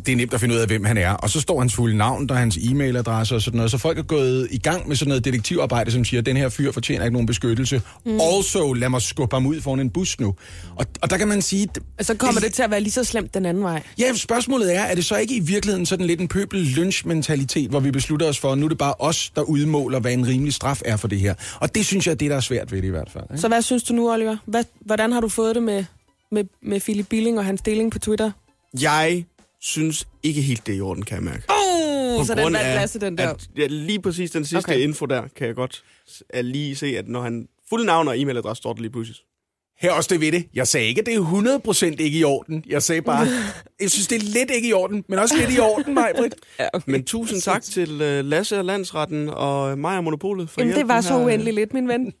det er nemt at finde ud af, hvem han er. Og så står hans fulde navn, der er hans e-mailadresse og sådan noget. Så folk er gået i gang med sådan noget detektivarbejde, som siger, den her fyr fortjener ikke nogen beskyttelse. Mm. Also, lad mig skubbe ham ud foran en bus nu. Og, og der kan man sige... Og så kommer det til at være lige så slemt den anden vej. Ja, spørgsmålet er, er det så ikke i virkeligheden sådan lidt en pøbel lynch mentalitet hvor vi beslutter os for, at nu er det bare os, der udmåler, hvad en rimelig straf er for det her. Og det synes jeg er det, der er svært ved det i hvert fald. Ikke? Så hvad synes du nu, Oliver? Hvad, hvordan har du fået det med, med, med Philip Billing og hans deling på Twitter? Jeg synes ikke helt, det er i orden, kan jeg mærke. Oh, så den grund af, Lasse, den der. At, ja, lige præcis den sidste Okay. info der, kan jeg godt at lige se, at når han fulde navn og e-mailadresse står der lige pludselig. Her er også det ved det. Jeg sagde ikke, at det er 100% ikke i orden. Jeg sagde bare, jeg synes, det er lidt ikke i orden, men også lidt i orden, mig, Britt. Ja, okay. Men tusind tak til uh, Lasse og Landsretten og mig og Monopolet for Jamen, det var så uendeligt lidt, min ven.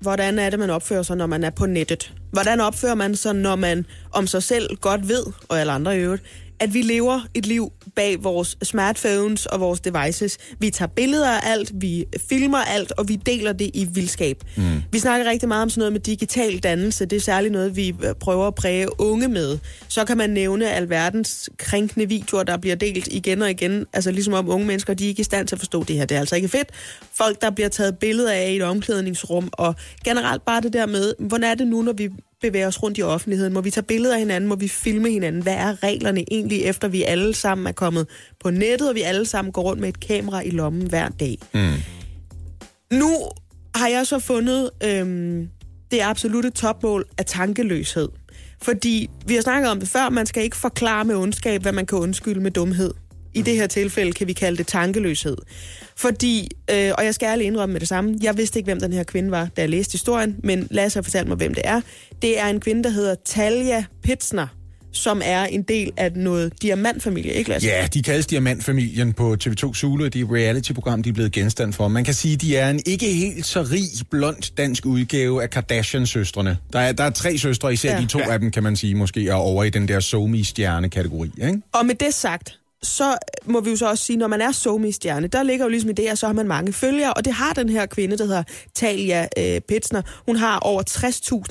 Hvordan er det, man opfører sig, når man er på nettet? Hvordan opfører man sig, når man om sig selv godt ved, og alle andre i øvrigt, at vi lever et liv bag vores smartphones og vores devices. Vi tager billeder af alt, vi filmer alt, og vi deler det i vildskab. Mm. Vi snakker rigtig meget om sådan noget med digital dannelse. Det er særligt noget, vi øh, prøver at præge unge med. Så kan man nævne alverdens krænkende videoer, der bliver delt igen og igen. Altså ligesom om unge mennesker, de er ikke i stand til at forstå det her. Det er altså ikke fedt. Folk, der bliver taget billeder af i et omklædningsrum, og generelt bare det der med, hvordan er det nu, når vi bevæger os rundt i offentligheden? Må vi tage billeder af hinanden? Må vi filme hinanden? Hvad er reglerne egentlig, efter vi alle sammen er kommet på nettet, og vi alle sammen går rundt med et kamera i lommen hver dag? Mm. Nu har jeg så fundet øhm, det absolute topmål af tankeløshed. Fordi vi har snakket om det før, man skal ikke forklare med ondskab, hvad man kan undskylde med dumhed. I det her tilfælde kan vi kalde det tankeløshed. Fordi, øh, og jeg skal ærligt indrømme med det samme, jeg vidste ikke, hvem den her kvinde var, da jeg læste historien, men Lasse har fortalt mig, hvem det er. Det er en kvinde, der hedder Talja Pitsner, som er en del af noget diamantfamilie, ikke Lasse? Ja, de kaldes Diamantfamilien på TV2 Zulu, og de reality-program, de er blevet genstand for. Man kan sige, de er en ikke helt så rig, blond dansk udgave af Kardashian-søstrene. Der er, der er tre søstre, især ja. de to ja. af dem, kan man sige, måske er over i den der somi stjerne kategori ikke? Og med det sagt, så må vi jo så også sige, når man er somi-stjerne, der ligger jo ligesom i det, at så har man mange følgere, og det har den her kvinde, der hedder Talia øh, Pitsner. Hun har over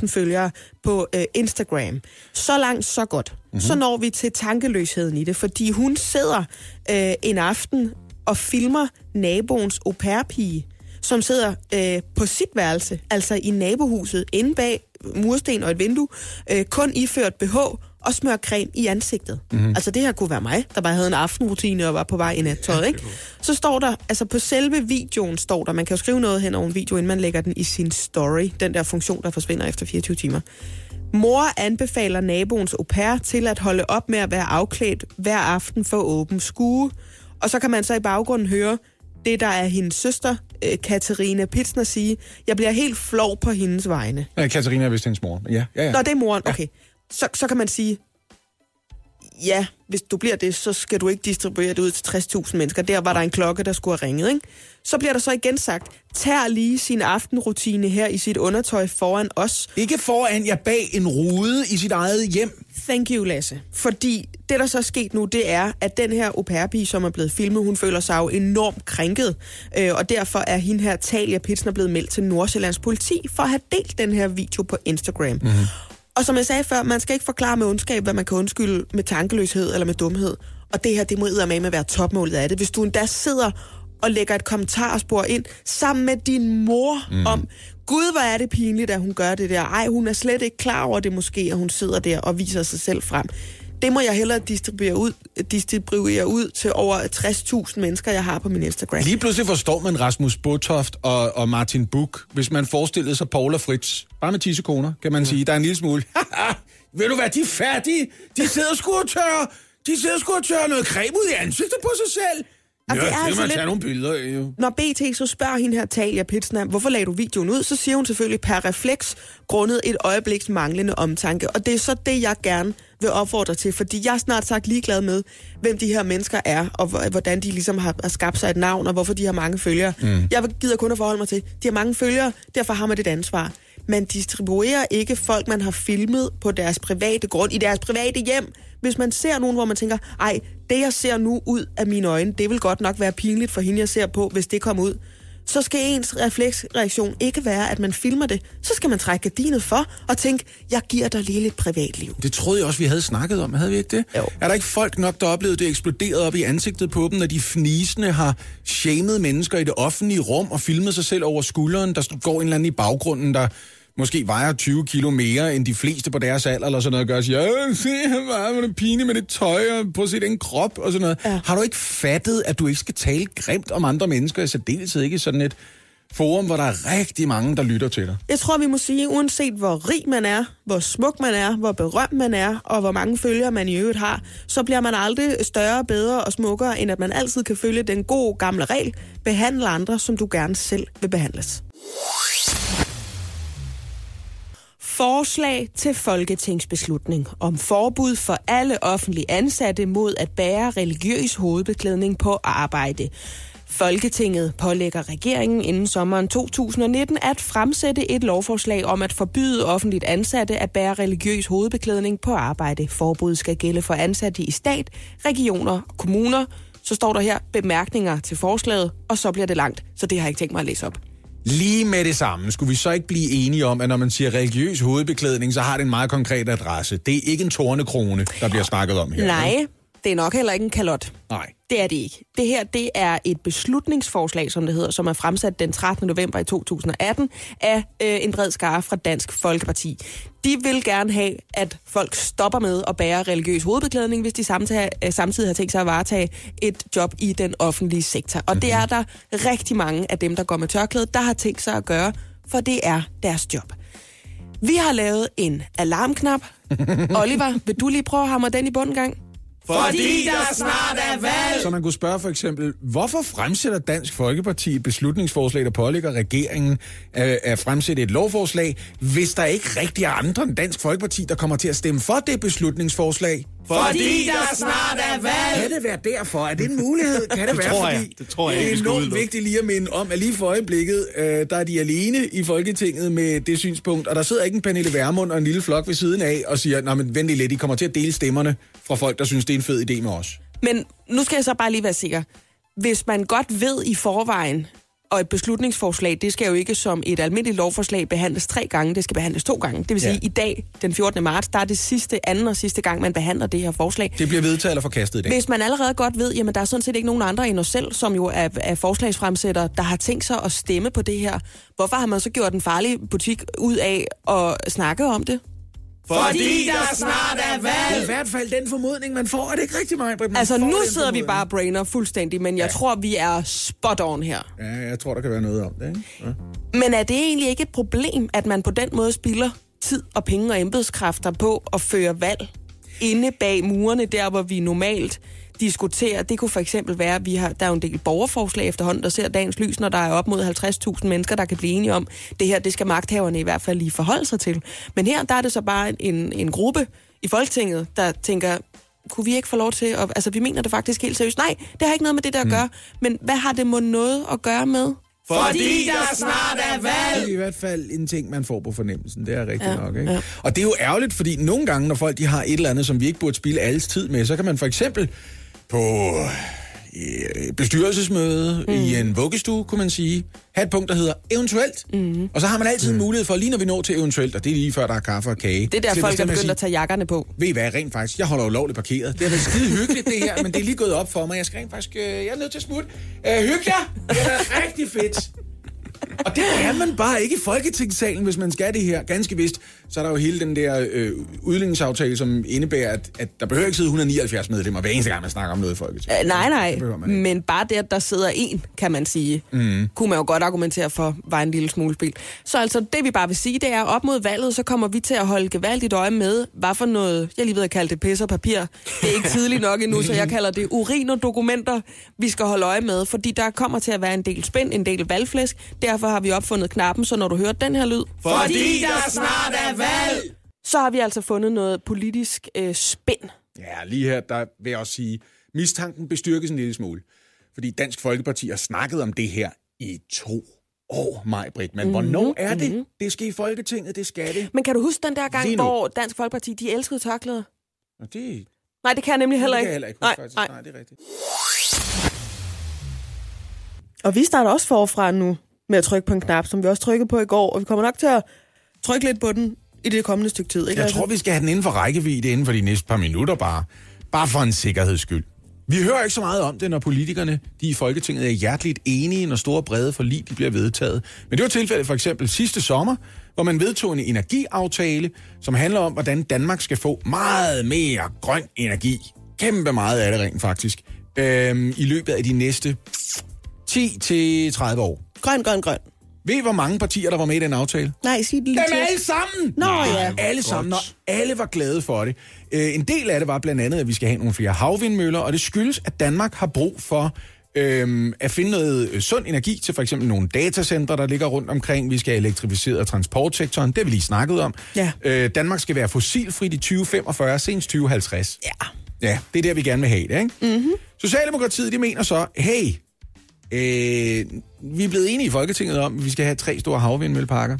60.000 følgere på øh, Instagram. Så langt, så godt. Mm-hmm. Så når vi til tankeløsheden i det, fordi hun sidder øh, en aften og filmer naboens au pair-pige, som sidder øh, på sit værelse, altså i nabohuset, inde bag mursten og et vindue, øh, kun iført BH og smør creme i ansigtet. Mm-hmm. Altså det her kunne være mig, der bare havde en aftenrutine og var på vej i nattøjet, ikke? Så står der, altså på selve videoen står der, man kan jo skrive noget hen over en video, inden man lægger den i sin story, den der funktion, der forsvinder efter 24 timer. Mor anbefaler naboens au pair til at holde op med at være afklædt hver aften for åben skue. Og så kan man så i baggrunden høre det, der er hendes søster, øh, Katarina Pitsner, sige. Jeg bliver helt flov på hendes vegne. Ja, Katarina er vist hendes mor. Ja, ja, ja. Nå, det er moren. Okay. Så, så kan man sige, ja, hvis du bliver det, så skal du ikke distribuere det ud til 60.000 mennesker. Der var der en klokke, der skulle have ringet, ikke? Så bliver der så igen sagt, tag lige sin aftenrutine her i sit undertøj foran os. Ikke foran, jeg bag en rude i sit eget hjem. Thank you, Lasse. Fordi det, der så er sket nu, det er, at den her au pair som er blevet filmet, hun føler sig jo enormt krænket. Øh, og derfor er hende her, Talia Pitsner, blevet meldt til Nordsjællands politi for at have delt den her video på Instagram. Mm-hmm. Og som jeg sagde før, man skal ikke forklare med ondskab, hvad man kan undskylde med tankeløshed eller med dumhed. Og det her, det må med at være topmålet af det. Hvis du endda sidder og lægger et kommentarspor ind sammen med din mor mm. om, gud, hvor er det pinligt, at hun gør det der. Ej, hun er slet ikke klar over det måske, at hun sidder der og viser sig selv frem. Det må jeg hellere distribuere ud, distribuere ud til over 60.000 mennesker, jeg har på min Instagram. Lige pludselig forstår man Rasmus Botoft og, og Martin Buch, hvis man forestillede sig Paula Fritz. Bare med 10 sekunder, kan man ja. sige. Der er en lille smule. Ved du hvad, de er færdige. De sidder sgu og tørrer. De sidder sgu og tørrer noget creme ud i ansigtet på sig selv. Ja, det er det altså man lidt... nogle billeder jo. Når BT så spørger hende her, Talia Pitsner, hvorfor lagde du videoen ud, så siger hun selvfølgelig per refleks, grundet et øjebliks manglende omtanke. Og det er så det, jeg gerne vil opfordre til, fordi jeg er snart sagt ligeglad med, hvem de her mennesker er, og hvordan de ligesom har, har skabt sig et navn, og hvorfor de har mange følgere. Mm. Jeg gider kun at forholde mig til, de har mange følgere, derfor har man det ansvar. Man distribuerer ikke folk, man har filmet på deres private grund, i deres private hjem. Hvis man ser nogen, hvor man tænker, ej, det jeg ser nu ud af mine øjne, det vil godt nok være pinligt for hende, jeg ser på, hvis det kommer ud så skal ens refleksreaktion ikke være, at man filmer det. Så skal man trække gardinet for og tænke, jeg giver dig lige lidt privatliv. Det troede jeg også, vi havde snakket om. Havde vi ikke det? Jo. Er der ikke folk nok, der oplevede det eksploderet op i ansigtet på dem, når de fnisende har shamed mennesker i det offentlige rum og filmet sig selv over skulderen? Der går en eller anden i baggrunden, der måske vejer 20 kilo mere end de fleste på deres alder, eller sådan noget, og gør siger, ja, se, han var med det pine med det tøj, og prøv at se den krop, og sådan noget. Ja. Har du ikke fattet, at du ikke skal tale grimt om andre mennesker, i særdeleshed ikke i sådan et forum, hvor der er rigtig mange, der lytter til dig? Jeg tror, vi må sige, uanset hvor rig man er, hvor smuk man er, hvor berømt man er, og hvor mange følgere man i øvrigt har, så bliver man aldrig større, bedre og smukkere, end at man altid kan følge den gode gamle regel, behandle andre, som du gerne selv vil behandles forslag til folketingsbeslutning om forbud for alle offentlige ansatte mod at bære religiøs hovedbeklædning på arbejde. Folketinget pålægger regeringen inden sommeren 2019 at fremsætte et lovforslag om at forbyde offentligt ansatte at bære religiøs hovedbeklædning på arbejde. Forbuddet skal gælde for ansatte i stat, regioner og kommuner. Så står der her bemærkninger til forslaget, og så bliver det langt, så det har jeg ikke tænkt mig at læse op. Lige med det samme, skulle vi så ikke blive enige om, at når man siger religiøs hovedbeklædning, så har det en meget konkret adresse. Det er ikke en tornekrone, der bliver snakket om her. Nej, det er nok heller ikke en kalot. Nej. Det er det ikke. Det her det er et beslutningsforslag, som det hedder, som er fremsat den 13. november i 2018 af øh, en bred skare fra Dansk Folkeparti. De vil gerne have, at folk stopper med at bære religiøs hovedbeklædning, hvis de samtidig, øh, samtidig har tænkt sig at varetage et job i den offentlige sektor. Og det er der rigtig mange af dem, der går med tørklæde, der har tænkt sig at gøre, for det er deres job. Vi har lavet en alarmknap. Oliver, vil du lige prøve at hamre den i bunden gang? Fordi der snart er valg! Så man kunne spørge for eksempel, hvorfor fremsætter Dansk Folkeparti et beslutningsforslag, der pålægger regeringen at, at fremsætte et lovforslag, hvis der ikke rigtig er andre end Dansk Folkeparti, der kommer til at stemme for det beslutningsforslag? Fordi der snart er valg! Kan det være derfor? Er det en mulighed? Kan det, det være, tror jeg. fordi det tror jeg det er enormt vigtigt lige at minde om, at lige for øjeblikket, øh, der er de alene i Folketinget med det synspunkt, og der sidder ikke en Pernille Vermund og en lille flok ved siden af og siger, nej, men vent lidt, I kommer til at dele stemmerne fra folk, der synes, det er en fed idé med os. Men nu skal jeg så bare lige være sikker. Hvis man godt ved i forvejen, og et beslutningsforslag, det skal jo ikke som et almindeligt lovforslag behandles tre gange, det skal behandles to gange. Det vil sige, Ja. i dag, den 14. marts, der er det sidste, anden og sidste gang, man behandler det her forslag. Det bliver vedtaget eller forkastet i dag. Hvis man allerede godt ved, jamen der er sådan set ikke nogen andre end os selv, som jo er, er forslagsfremsætter, der har tænkt sig at stemme på det her. Hvorfor har man så gjort en farlig butik ud af at snakke om det? Fordi der snart er Det er valg. i hvert fald den formodning, man får. Er det ikke rigtigt, mig? Altså nu sidder vi bare og brainer fuldstændig, men jeg ja. tror, vi er spot on her. Ja, jeg tror, der kan være noget om det, ikke? Ja. Men er det egentlig ikke et problem, at man på den måde spilder tid og penge og embedskræfter på at føre valg inde bag murene, der hvor vi normalt diskuterer. Det kunne for eksempel være, at vi har, der er jo en del borgerforslag efterhånden, der ser dagens lys, når der er op mod 50.000 mennesker, der kan blive enige om, det her, det skal magthaverne i hvert fald lige forholde sig til. Men her, der er det så bare en, en gruppe i Folketinget, der tænker, kunne vi ikke få lov til at... Altså, vi mener det faktisk helt seriøst. Nej, det har ikke noget med det der at gøre. Men hvad har det må noget at gøre med? Fordi der snart er valg. Det er i hvert fald en ting, man får på fornemmelsen. Det er rigtigt Ja, nok, ikke? Ja. Og det er jo ærgerligt, fordi nogle gange, når folk de har et eller andet, som vi ikke burde spille alles tid med, så kan man for eksempel på øh, bestyrelsesmøde mm. i en vuggestue, kunne man sige, have et punkt, der hedder eventuelt. Mm. Og så har man altid en mulighed for, lige når vi når til eventuelt, og det er lige før, der er kaffe og kage. Det er der, folk er begyndt sige, at tage jakkerne på. Ved I hvad, rent faktisk, jeg holder lovligt parkeret. Det har været skide hyggeligt, det her, men det er lige gået op for mig. Jeg skal rent faktisk, øh, jeg er nødt til at smutte. Øh, jer! Det er rigtig fedt. Og det kan man bare ikke i Folketingssalen, hvis man skal det her. Ganske vist, så er der jo hele den der øh, udligningsaftale, som indebærer, at, at der behøver ikke sidde 179 medlemmer hver eneste gang, man snakker om noget i Folketinget. Uh, nej, nej, men bare det, at der sidder en, kan man sige, mm. kunne man jo godt argumentere for, var en lille smule spil. Så altså, det vi bare vil sige, det er, op mod valget, så kommer vi til at holde gevaldigt øje med, hvad for noget, jeg lige ved at kalde det pis og papir. Det er ikke tidligt nok endnu, så jeg kalder det urin og dokumenter, vi skal holde øje med, fordi der kommer til at være en del spænd, en del valgflæsk. Derfor har vi opfundet knappen, så når du hører den her lyd, Fordi der snart er valg. så har vi altså fundet noget politisk øh, spænd. Ja, lige her, der vil jeg også sige, mistanken bestyrkes en lille smule. Fordi Dansk Folkeparti har snakket om det her i to år, Britt. Men mm-hmm. hvornår er det? Mm-hmm. Det skal i Folketinget, det skal det. Men kan du huske den der gang, hvor Dansk Folkeparti, de elskede tørklæder? Og det, Nej, det kan jeg nemlig heller det ikke. kan jeg heller ikke nej, huske, faktisk. nej. Nej, det er rigtigt. Og vi starter også forfra nu med at trykke på en knap, som vi også trykkede på i går, og vi kommer nok til at trykke lidt på den i det kommende stykke tid. Ikke? Jeg Altså, tror, vi skal have den inden for rækkevidde inden for de næste par minutter bare. Bare for en sikkerheds skyld. Vi hører ikke så meget om det, når politikerne de i Folketinget er hjerteligt enige, når store brede forlig de bliver vedtaget. Men det var tilfældet for eksempel sidste sommer, hvor man vedtog en energiaftale, som handler om, hvordan Danmark skal få meget mere grøn energi. Kæmpe meget af det rent faktisk. Øhm, I løbet af de næste 10-30 år. Grøn, grøn, grøn. Ved I, hvor mange partier, der var med i den aftale? Nej, sig det lige Dem alle sammen! Nå, ja. Alle sammen, og alle var glade for det. Øh, en del af det var blandt andet, at vi skal have nogle flere havvindmøller, og det skyldes, at Danmark har brug for øhm, at finde noget øh, sund energi til for eksempel nogle datacentre, der ligger rundt omkring. Vi skal have elektrificeret transportsektoren, det har vi lige snakket om. Ja. Øh, Danmark skal være fossilfrit i 2045, senest 2050. Ja. Ja, det er der, vi gerne vil have det, ikke? Mm-hmm. Socialdemokratiet, de mener så, hey, øh, vi er blevet enige i Folketinget om, at vi skal have tre store havvindmølleparker.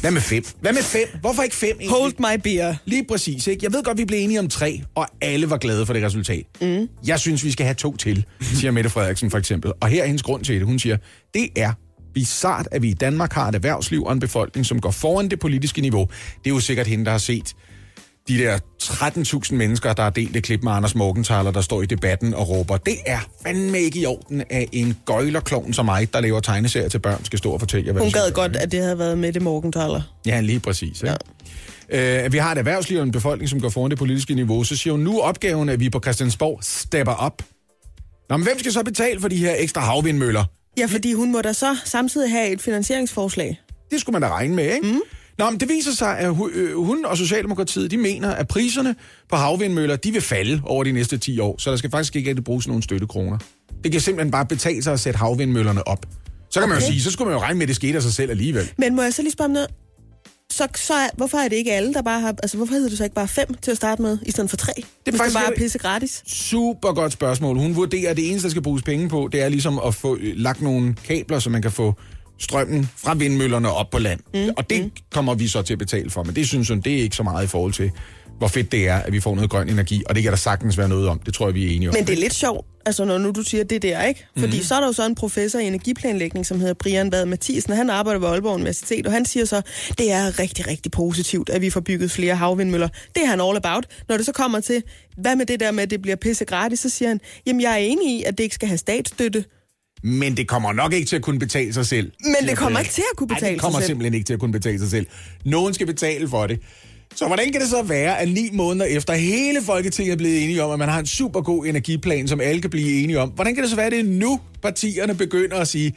Hvad med fem? Hvad med fem? Hvorfor ikke fem egentlig? Hold my beer. Lige præcis, ikke? Jeg ved godt, vi blev enige om tre, og alle var glade for det resultat. Mm. Jeg synes, vi skal have to til, siger Mette Frederiksen for eksempel. Og her er hendes grund til det. Hun siger, det er bizart, at vi i Danmark har et erhvervsliv og en befolkning, som går foran det politiske niveau. Det er jo sikkert hende, der har set de der 13.000 mennesker, der har delt det klip med Anders Morgenthaler, der står i debatten og råber, det er fandme ikke i orden, at en gøjlerklovn som mig, der laver tegneserier til børn, skal stå og fortælle jer, hvad Hun gad godt, at det havde været med det Morgenthaler. Ja, lige præcis. Ikke? Ja. Øh, vi har et erhvervsliv og en befolkning, som går foran det politiske niveau, så siger hun nu opgaven, at vi på Christiansborg stepper op. Nå, men hvem skal så betale for de her ekstra havvindmøller? Ja, fordi hun må da så samtidig have et finansieringsforslag. Det skulle man da regne med, ikke? Mm. Nå, men det viser sig, at øh, hun og Socialdemokratiet, de mener, at priserne på havvindmøller, de vil falde over de næste 10 år, så der skal faktisk ikke rigtig bruges nogen støttekroner. Det kan simpelthen bare betale sig at sætte havvindmøllerne op. Så kan okay. man jo sige, så skulle man jo regne med, at det skete af sig selv alligevel. Men må jeg så lige spørge om noget? Så, så er, hvorfor er det ikke alle, der bare har... Altså, hvorfor hedder det så ikke bare fem til at starte med, i stedet for tre? Det er faktisk bare lidt- pisse gratis. Super godt spørgsmål. Hun vurderer, at det eneste, der skal bruges penge på, det er ligesom at få øh, lagt nogle kabler, så man kan få strømmen fra vindmøllerne op på land. Mm. Og det mm. kommer vi så til at betale for, men det synes jeg, det er ikke så meget i forhold til, hvor fedt det er, at vi får noget grøn energi, og det kan der sagtens være noget om. Det tror jeg, vi er enige om. Men det er lidt sjovt, altså når nu du siger det der, ikke? Fordi mm. så er der jo så en professor i energiplanlægning, som hedder Brian Bad Mathisen, han arbejder ved Aalborg Universitet, og han siger så, det er rigtig, rigtig positivt, at vi får bygget flere havvindmøller. Det er han all about. Når det så kommer til, hvad med det der med, at det bliver pisse gratis, så siger han, jamen jeg er enig i, at det ikke skal have statsstøtte, Men det kommer nok ikke til at kunne betale sig selv. men det kommer ikke til at kunne Ej, betale det kommer sig selv. simpelthen ikke til at kunne betale sig selv. Nogen skal betale for det. Så hvordan kan det så være, at ni måneder efter hele Folketinget er blevet enige om, at man har en super god energiplan, som alle kan blive enige om, hvordan kan det så være, at det er nu, partierne begynder at sige,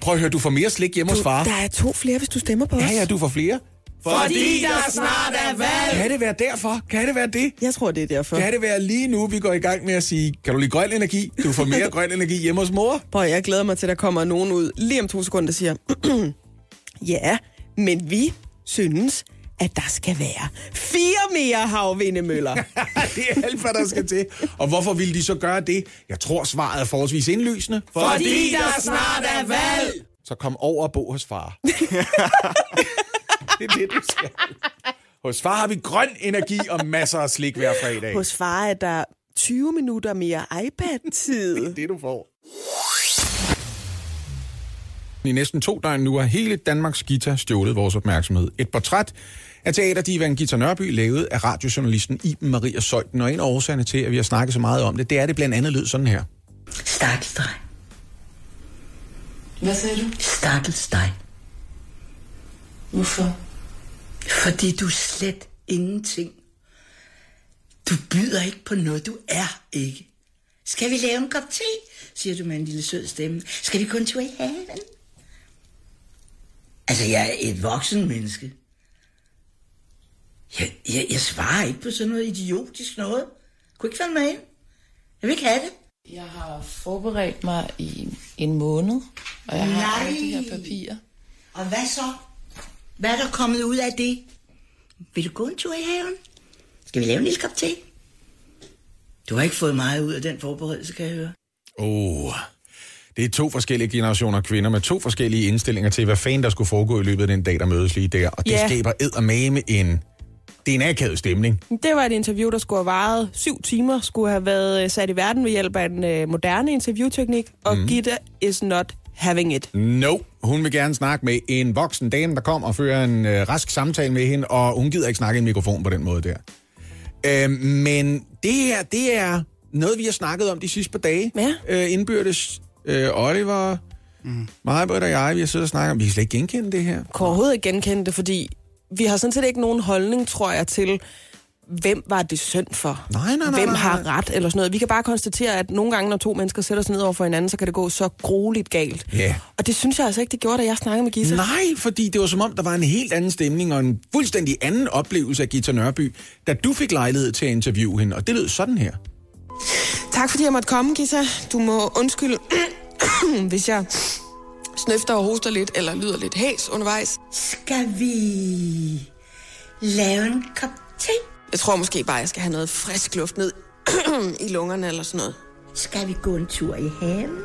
prøv at høre, du får mere slik hjemme hos Du, far. der er to flere, hvis du stemmer på os. Ja, ja, du får flere. Fordi der snart er valg. Kan det være derfor? Kan det være det? Jeg tror, det er derfor. Kan det være lige nu, vi går i gang med at sige, kan du lide grøn energi? Du får mere grøn energi hjemme hos mor. Prøv, jeg glæder mig til, at der kommer nogen ud lige om to sekunder, der siger, ja, men vi synes, at der skal være fire mere havvindemøller. det er alt, hvad der skal til. Og hvorfor ville de så gøre det? Jeg tror, svaret er forholdsvis indlysende. Fordi der snart er valg. Så kom over og bo hos far. det er det, du skal. Hos far har vi grøn energi og masser af slik hver fredag. Hos far er der 20 minutter mere iPad-tid. Det er det, du får. I næsten to døgn nu har hele Danmarks Gita stjålet vores opmærksomhed. Et portræt af teaterdivan Gita Nørby, lavet af radiojournalisten Iben Maria Søjden. Og en af årsagerne til, at vi har snakket så meget om det, det er, at det blandt andet lød sådan her. Stakkels dig. Hvad sagde du? Stakkels dig. Hvorfor? Fordi du er slet ingenting. Du byder ikke på noget, du er ikke. Skal vi lave en kop te? siger du med en lille sød stemme. Skal vi en tur i haven? Altså, jeg er et voksen menneske. Jeg, jeg, jeg svarer ikke på sådan noget idiotisk noget. Kunne ikke falde mig ind. Jeg vil ikke have det. Jeg har forberedt mig i en måned, og jeg har Nej. alle de her papirer. Og hvad så? Hvad er der kommet ud af det? Vil du gå en tur i haven? Skal vi lave en lille kop te? Du har ikke fået meget ud af den forberedelse, kan jeg høre. Oh, det er to forskellige generationer kvinder med to forskellige indstillinger til, hvad fanden der skulle foregå i løbet af den dag, der mødes lige der. Og det Ja. skaber eddermame en... Det er en akavet stemning. Det var et interview, der skulle have varet syv timer, skulle have været øh, sat i verden ved hjælp af en øh, moderne interviewteknik, og mm. Gitte is not having it. No, hun vil gerne snakke med en voksen dame, der kom og fører en øh, rask samtale med hende, og hun gider ikke snakke i en mikrofon på den måde der. Øh, men det her, det er noget, vi har snakket om de sidste par dage. Ja. Øh, indbyrdes. Øh, Oliver, mm. mig, Britt og jeg, vi har siddet og snakket om, vi kan slet ikke genkende det her. Kan overhovedet ikke genkende det, fordi vi har sådan set ikke nogen holdning, tror jeg, til, hvem var det synd for? Nej, nej, nej, Hvem nej, har ret, eller sådan noget. Vi kan bare konstatere, at nogle gange, når to mennesker sætter sig ned over for hinanden, så kan det gå så grueligt galt. Ja. Og det synes jeg altså ikke, det gjorde, da jeg snakkede med Gita. Nej, fordi det var som om, der var en helt anden stemning og en fuldstændig anden oplevelse af Gita Nørby, da du fik lejlighed til at interviewe hende, og det lød sådan her. Tak fordi jeg måtte komme, Gita. Du må undskylde, hvis jeg snøfter og hoster lidt, eller lyder lidt hæs undervejs. Skal vi lave en kop te? Jeg tror måske bare, jeg skal have noget frisk luft ned i lungerne eller sådan noget. Skal vi gå en tur i haven?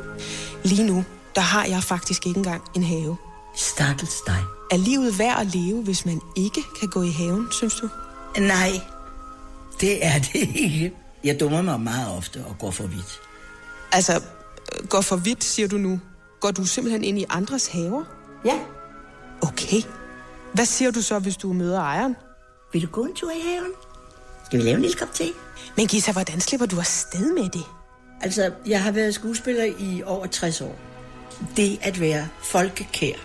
Lige nu, der har jeg faktisk ikke engang en have. Stakkels dig. Er livet værd at leve, hvis man ikke kan gå i haven, synes du? Nej, det er det ikke. Jeg dummer mig meget ofte og går for vidt. Altså, øh, går for vidt, siger du nu. Går du simpelthen ind i andres haver? Ja. Okay. Hvad siger du så, hvis du møder ejeren? Vil du gå en tur i haven? Skal vi lave en lille kop te? Men Gita, hvordan slipper du afsted med det? Altså, jeg har været skuespiller i over 60 år. Det at være folkekær,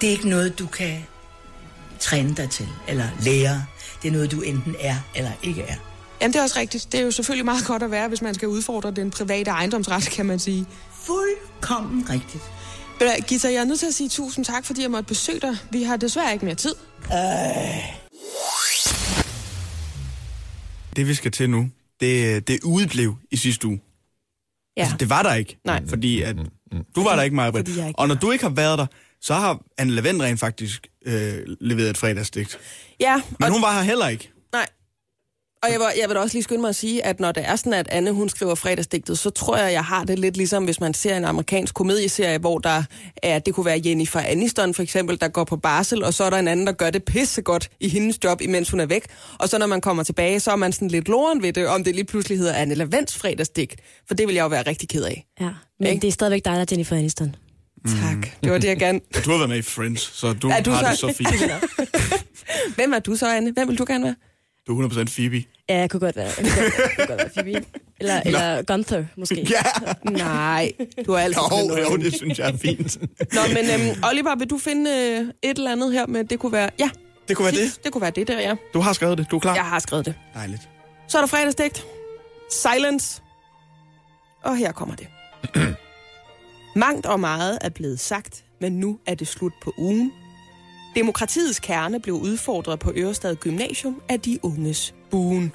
det er ikke noget, du kan træne dig til eller lære. Det er noget, du enten er eller ikke er. Jamen, det er også rigtigt. Det er jo selvfølgelig meget godt at være, hvis man skal udfordre den private ejendomsret, kan man sige. Fuldkommen rigtigt. Gita, jeg er nødt til at sige tusind tak, fordi jeg måtte besøge dig. Vi har desværre ikke mere tid. Øh. Det vi skal til nu, det, det udeblev i sidste uge. Ja. Altså, det var der ikke. Nej. Fordi at, du var der ikke, Maja ikke Og når du ikke har været der, så har Anne Lavend rent faktisk øh, leveret et fredagsdigt. Ja, Men hun var her heller ikke. Nej. Og jeg vil, jeg vil da også lige skynde mig at sige, at når det er sådan, at Anne hun skriver fredagsdigtet, så tror jeg, jeg har det lidt ligesom, hvis man ser en amerikansk komedieserie, hvor der er, det kunne være Jennifer Aniston for eksempel, der går på barsel, og så er der en anden, der gør det pissegodt i hendes job, imens hun er væk. Og så når man kommer tilbage, så er man sådan lidt loren ved det, om det lige pludselig hedder Anne Lavens fredagsdigt. For det vil jeg jo være rigtig ked af. Ja, men Ikke? det er stadigvæk dig, der er Jennifer Aniston. Tak. Det var det, jeg gerne... Ja, du har været med i Friends, så du, Er du har så- det så fint. Hvem er du så, Anne? Hvem vil du gerne være? Du er 100% Phoebe. Ja, jeg kunne godt være, jeg kunne godt, jeg kunne godt være Phoebe. Eller, eller Gunther, måske. Ja. Nej, du har altid Jo, fundet noget jo, det synes jeg er fint. Nå, men øhm, Oliver, vil du finde øh, et eller andet her med, det kunne være... Ja, Det kunne være fint. det. det kunne være det der, ja. Du har skrevet det. Du er klar? Jeg har skrevet det. Dejligt. Så er der fredagsdigt. Silence. Og her kommer det. Mangt og meget er blevet sagt, men nu er det slut på ugen. Demokratiets kerne blev udfordret på Ørestad Gymnasium af de unges buen.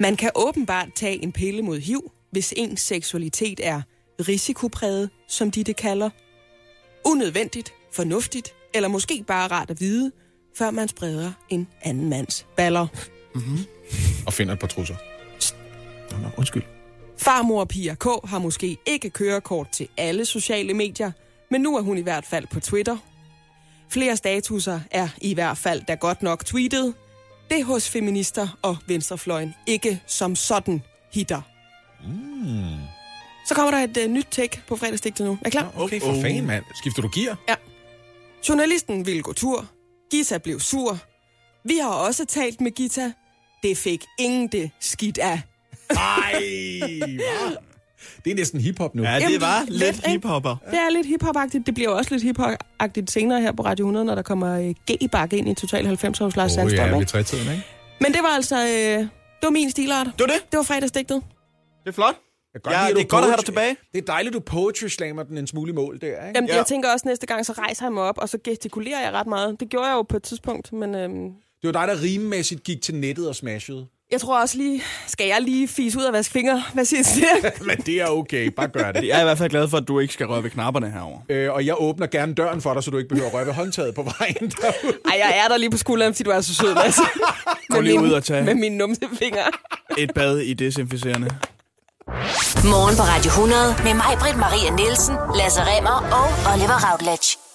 Man kan åbenbart tage en pille mod HIV, hvis ens seksualitet er risikopræget, som de det kalder. Unødvendigt, fornuftigt, eller måske bare rart at vide, før man spreder en anden mands baller. Og finder et par trusser. Nå, nå, undskyld. Farmor Pia K. har måske ikke kørekort til alle sociale medier, men nu er hun i hvert fald på Twitter. Flere statuser er i hvert fald da godt nok tweetet. Det hos feminister og venstrefløjen ikke som sådan hitter. Mm. Så kommer der et uh, nyt take på fredagsdigtet nu. Er klar? Okay, for fanden, mand. Skifter du gear? Ja. Journalisten ville gå tur. Gita blev sur. Vi har også talt med Gita. Det fik ingen det skidt af. Ej? Det er næsten hiphop nu. Ja, Jamen, det var lidt, lidt hiphopper. Det er lidt hiphop-agtigt. Det bliver også lidt hiphop-agtigt senere her på Radio 100, når der kommer øh, G-bakke ind i Total 90 års Lars Åh, Sandstrøm. ja, ved ikke? trætiden, ikke? Men det var altså... Øh, det var min stilart. Det var det. Det var fredagsdigtet. Det er flot. Jeg Ja, det er godt at have dig tilbage. Det er dejligt, du poetry slammer den en smule i mål der, ikke? Jamen, Ja. jeg tænker også næste gang, så rejser jeg mig op, og så gestikulerer jeg ret meget. Det gjorde jeg jo på et tidspunkt, men øhm, Det var dig, der rimemæssigt gik til nettet og smashede. Jeg tror også lige... Skal jeg lige fise ud og vaske fingre? Hvad siger du det? Men det er okay, bare gør det. Jeg er i hvert fald glad for, at du ikke skal røre ved knapperne herover. Øh, og jeg åbner gerne døren for dig, så du ikke behøver at røre ved håndtaget på vejen derude. Ej, jeg er der lige på skulderen, fordi du er så sød, Lasse. Gå lige ud og tage Med mine numsefingre. et bad i desinficerende. Morgen på Radio 100 med mig, Britt Maria Nielsen, Lasse Remmer og Oliver Routledge.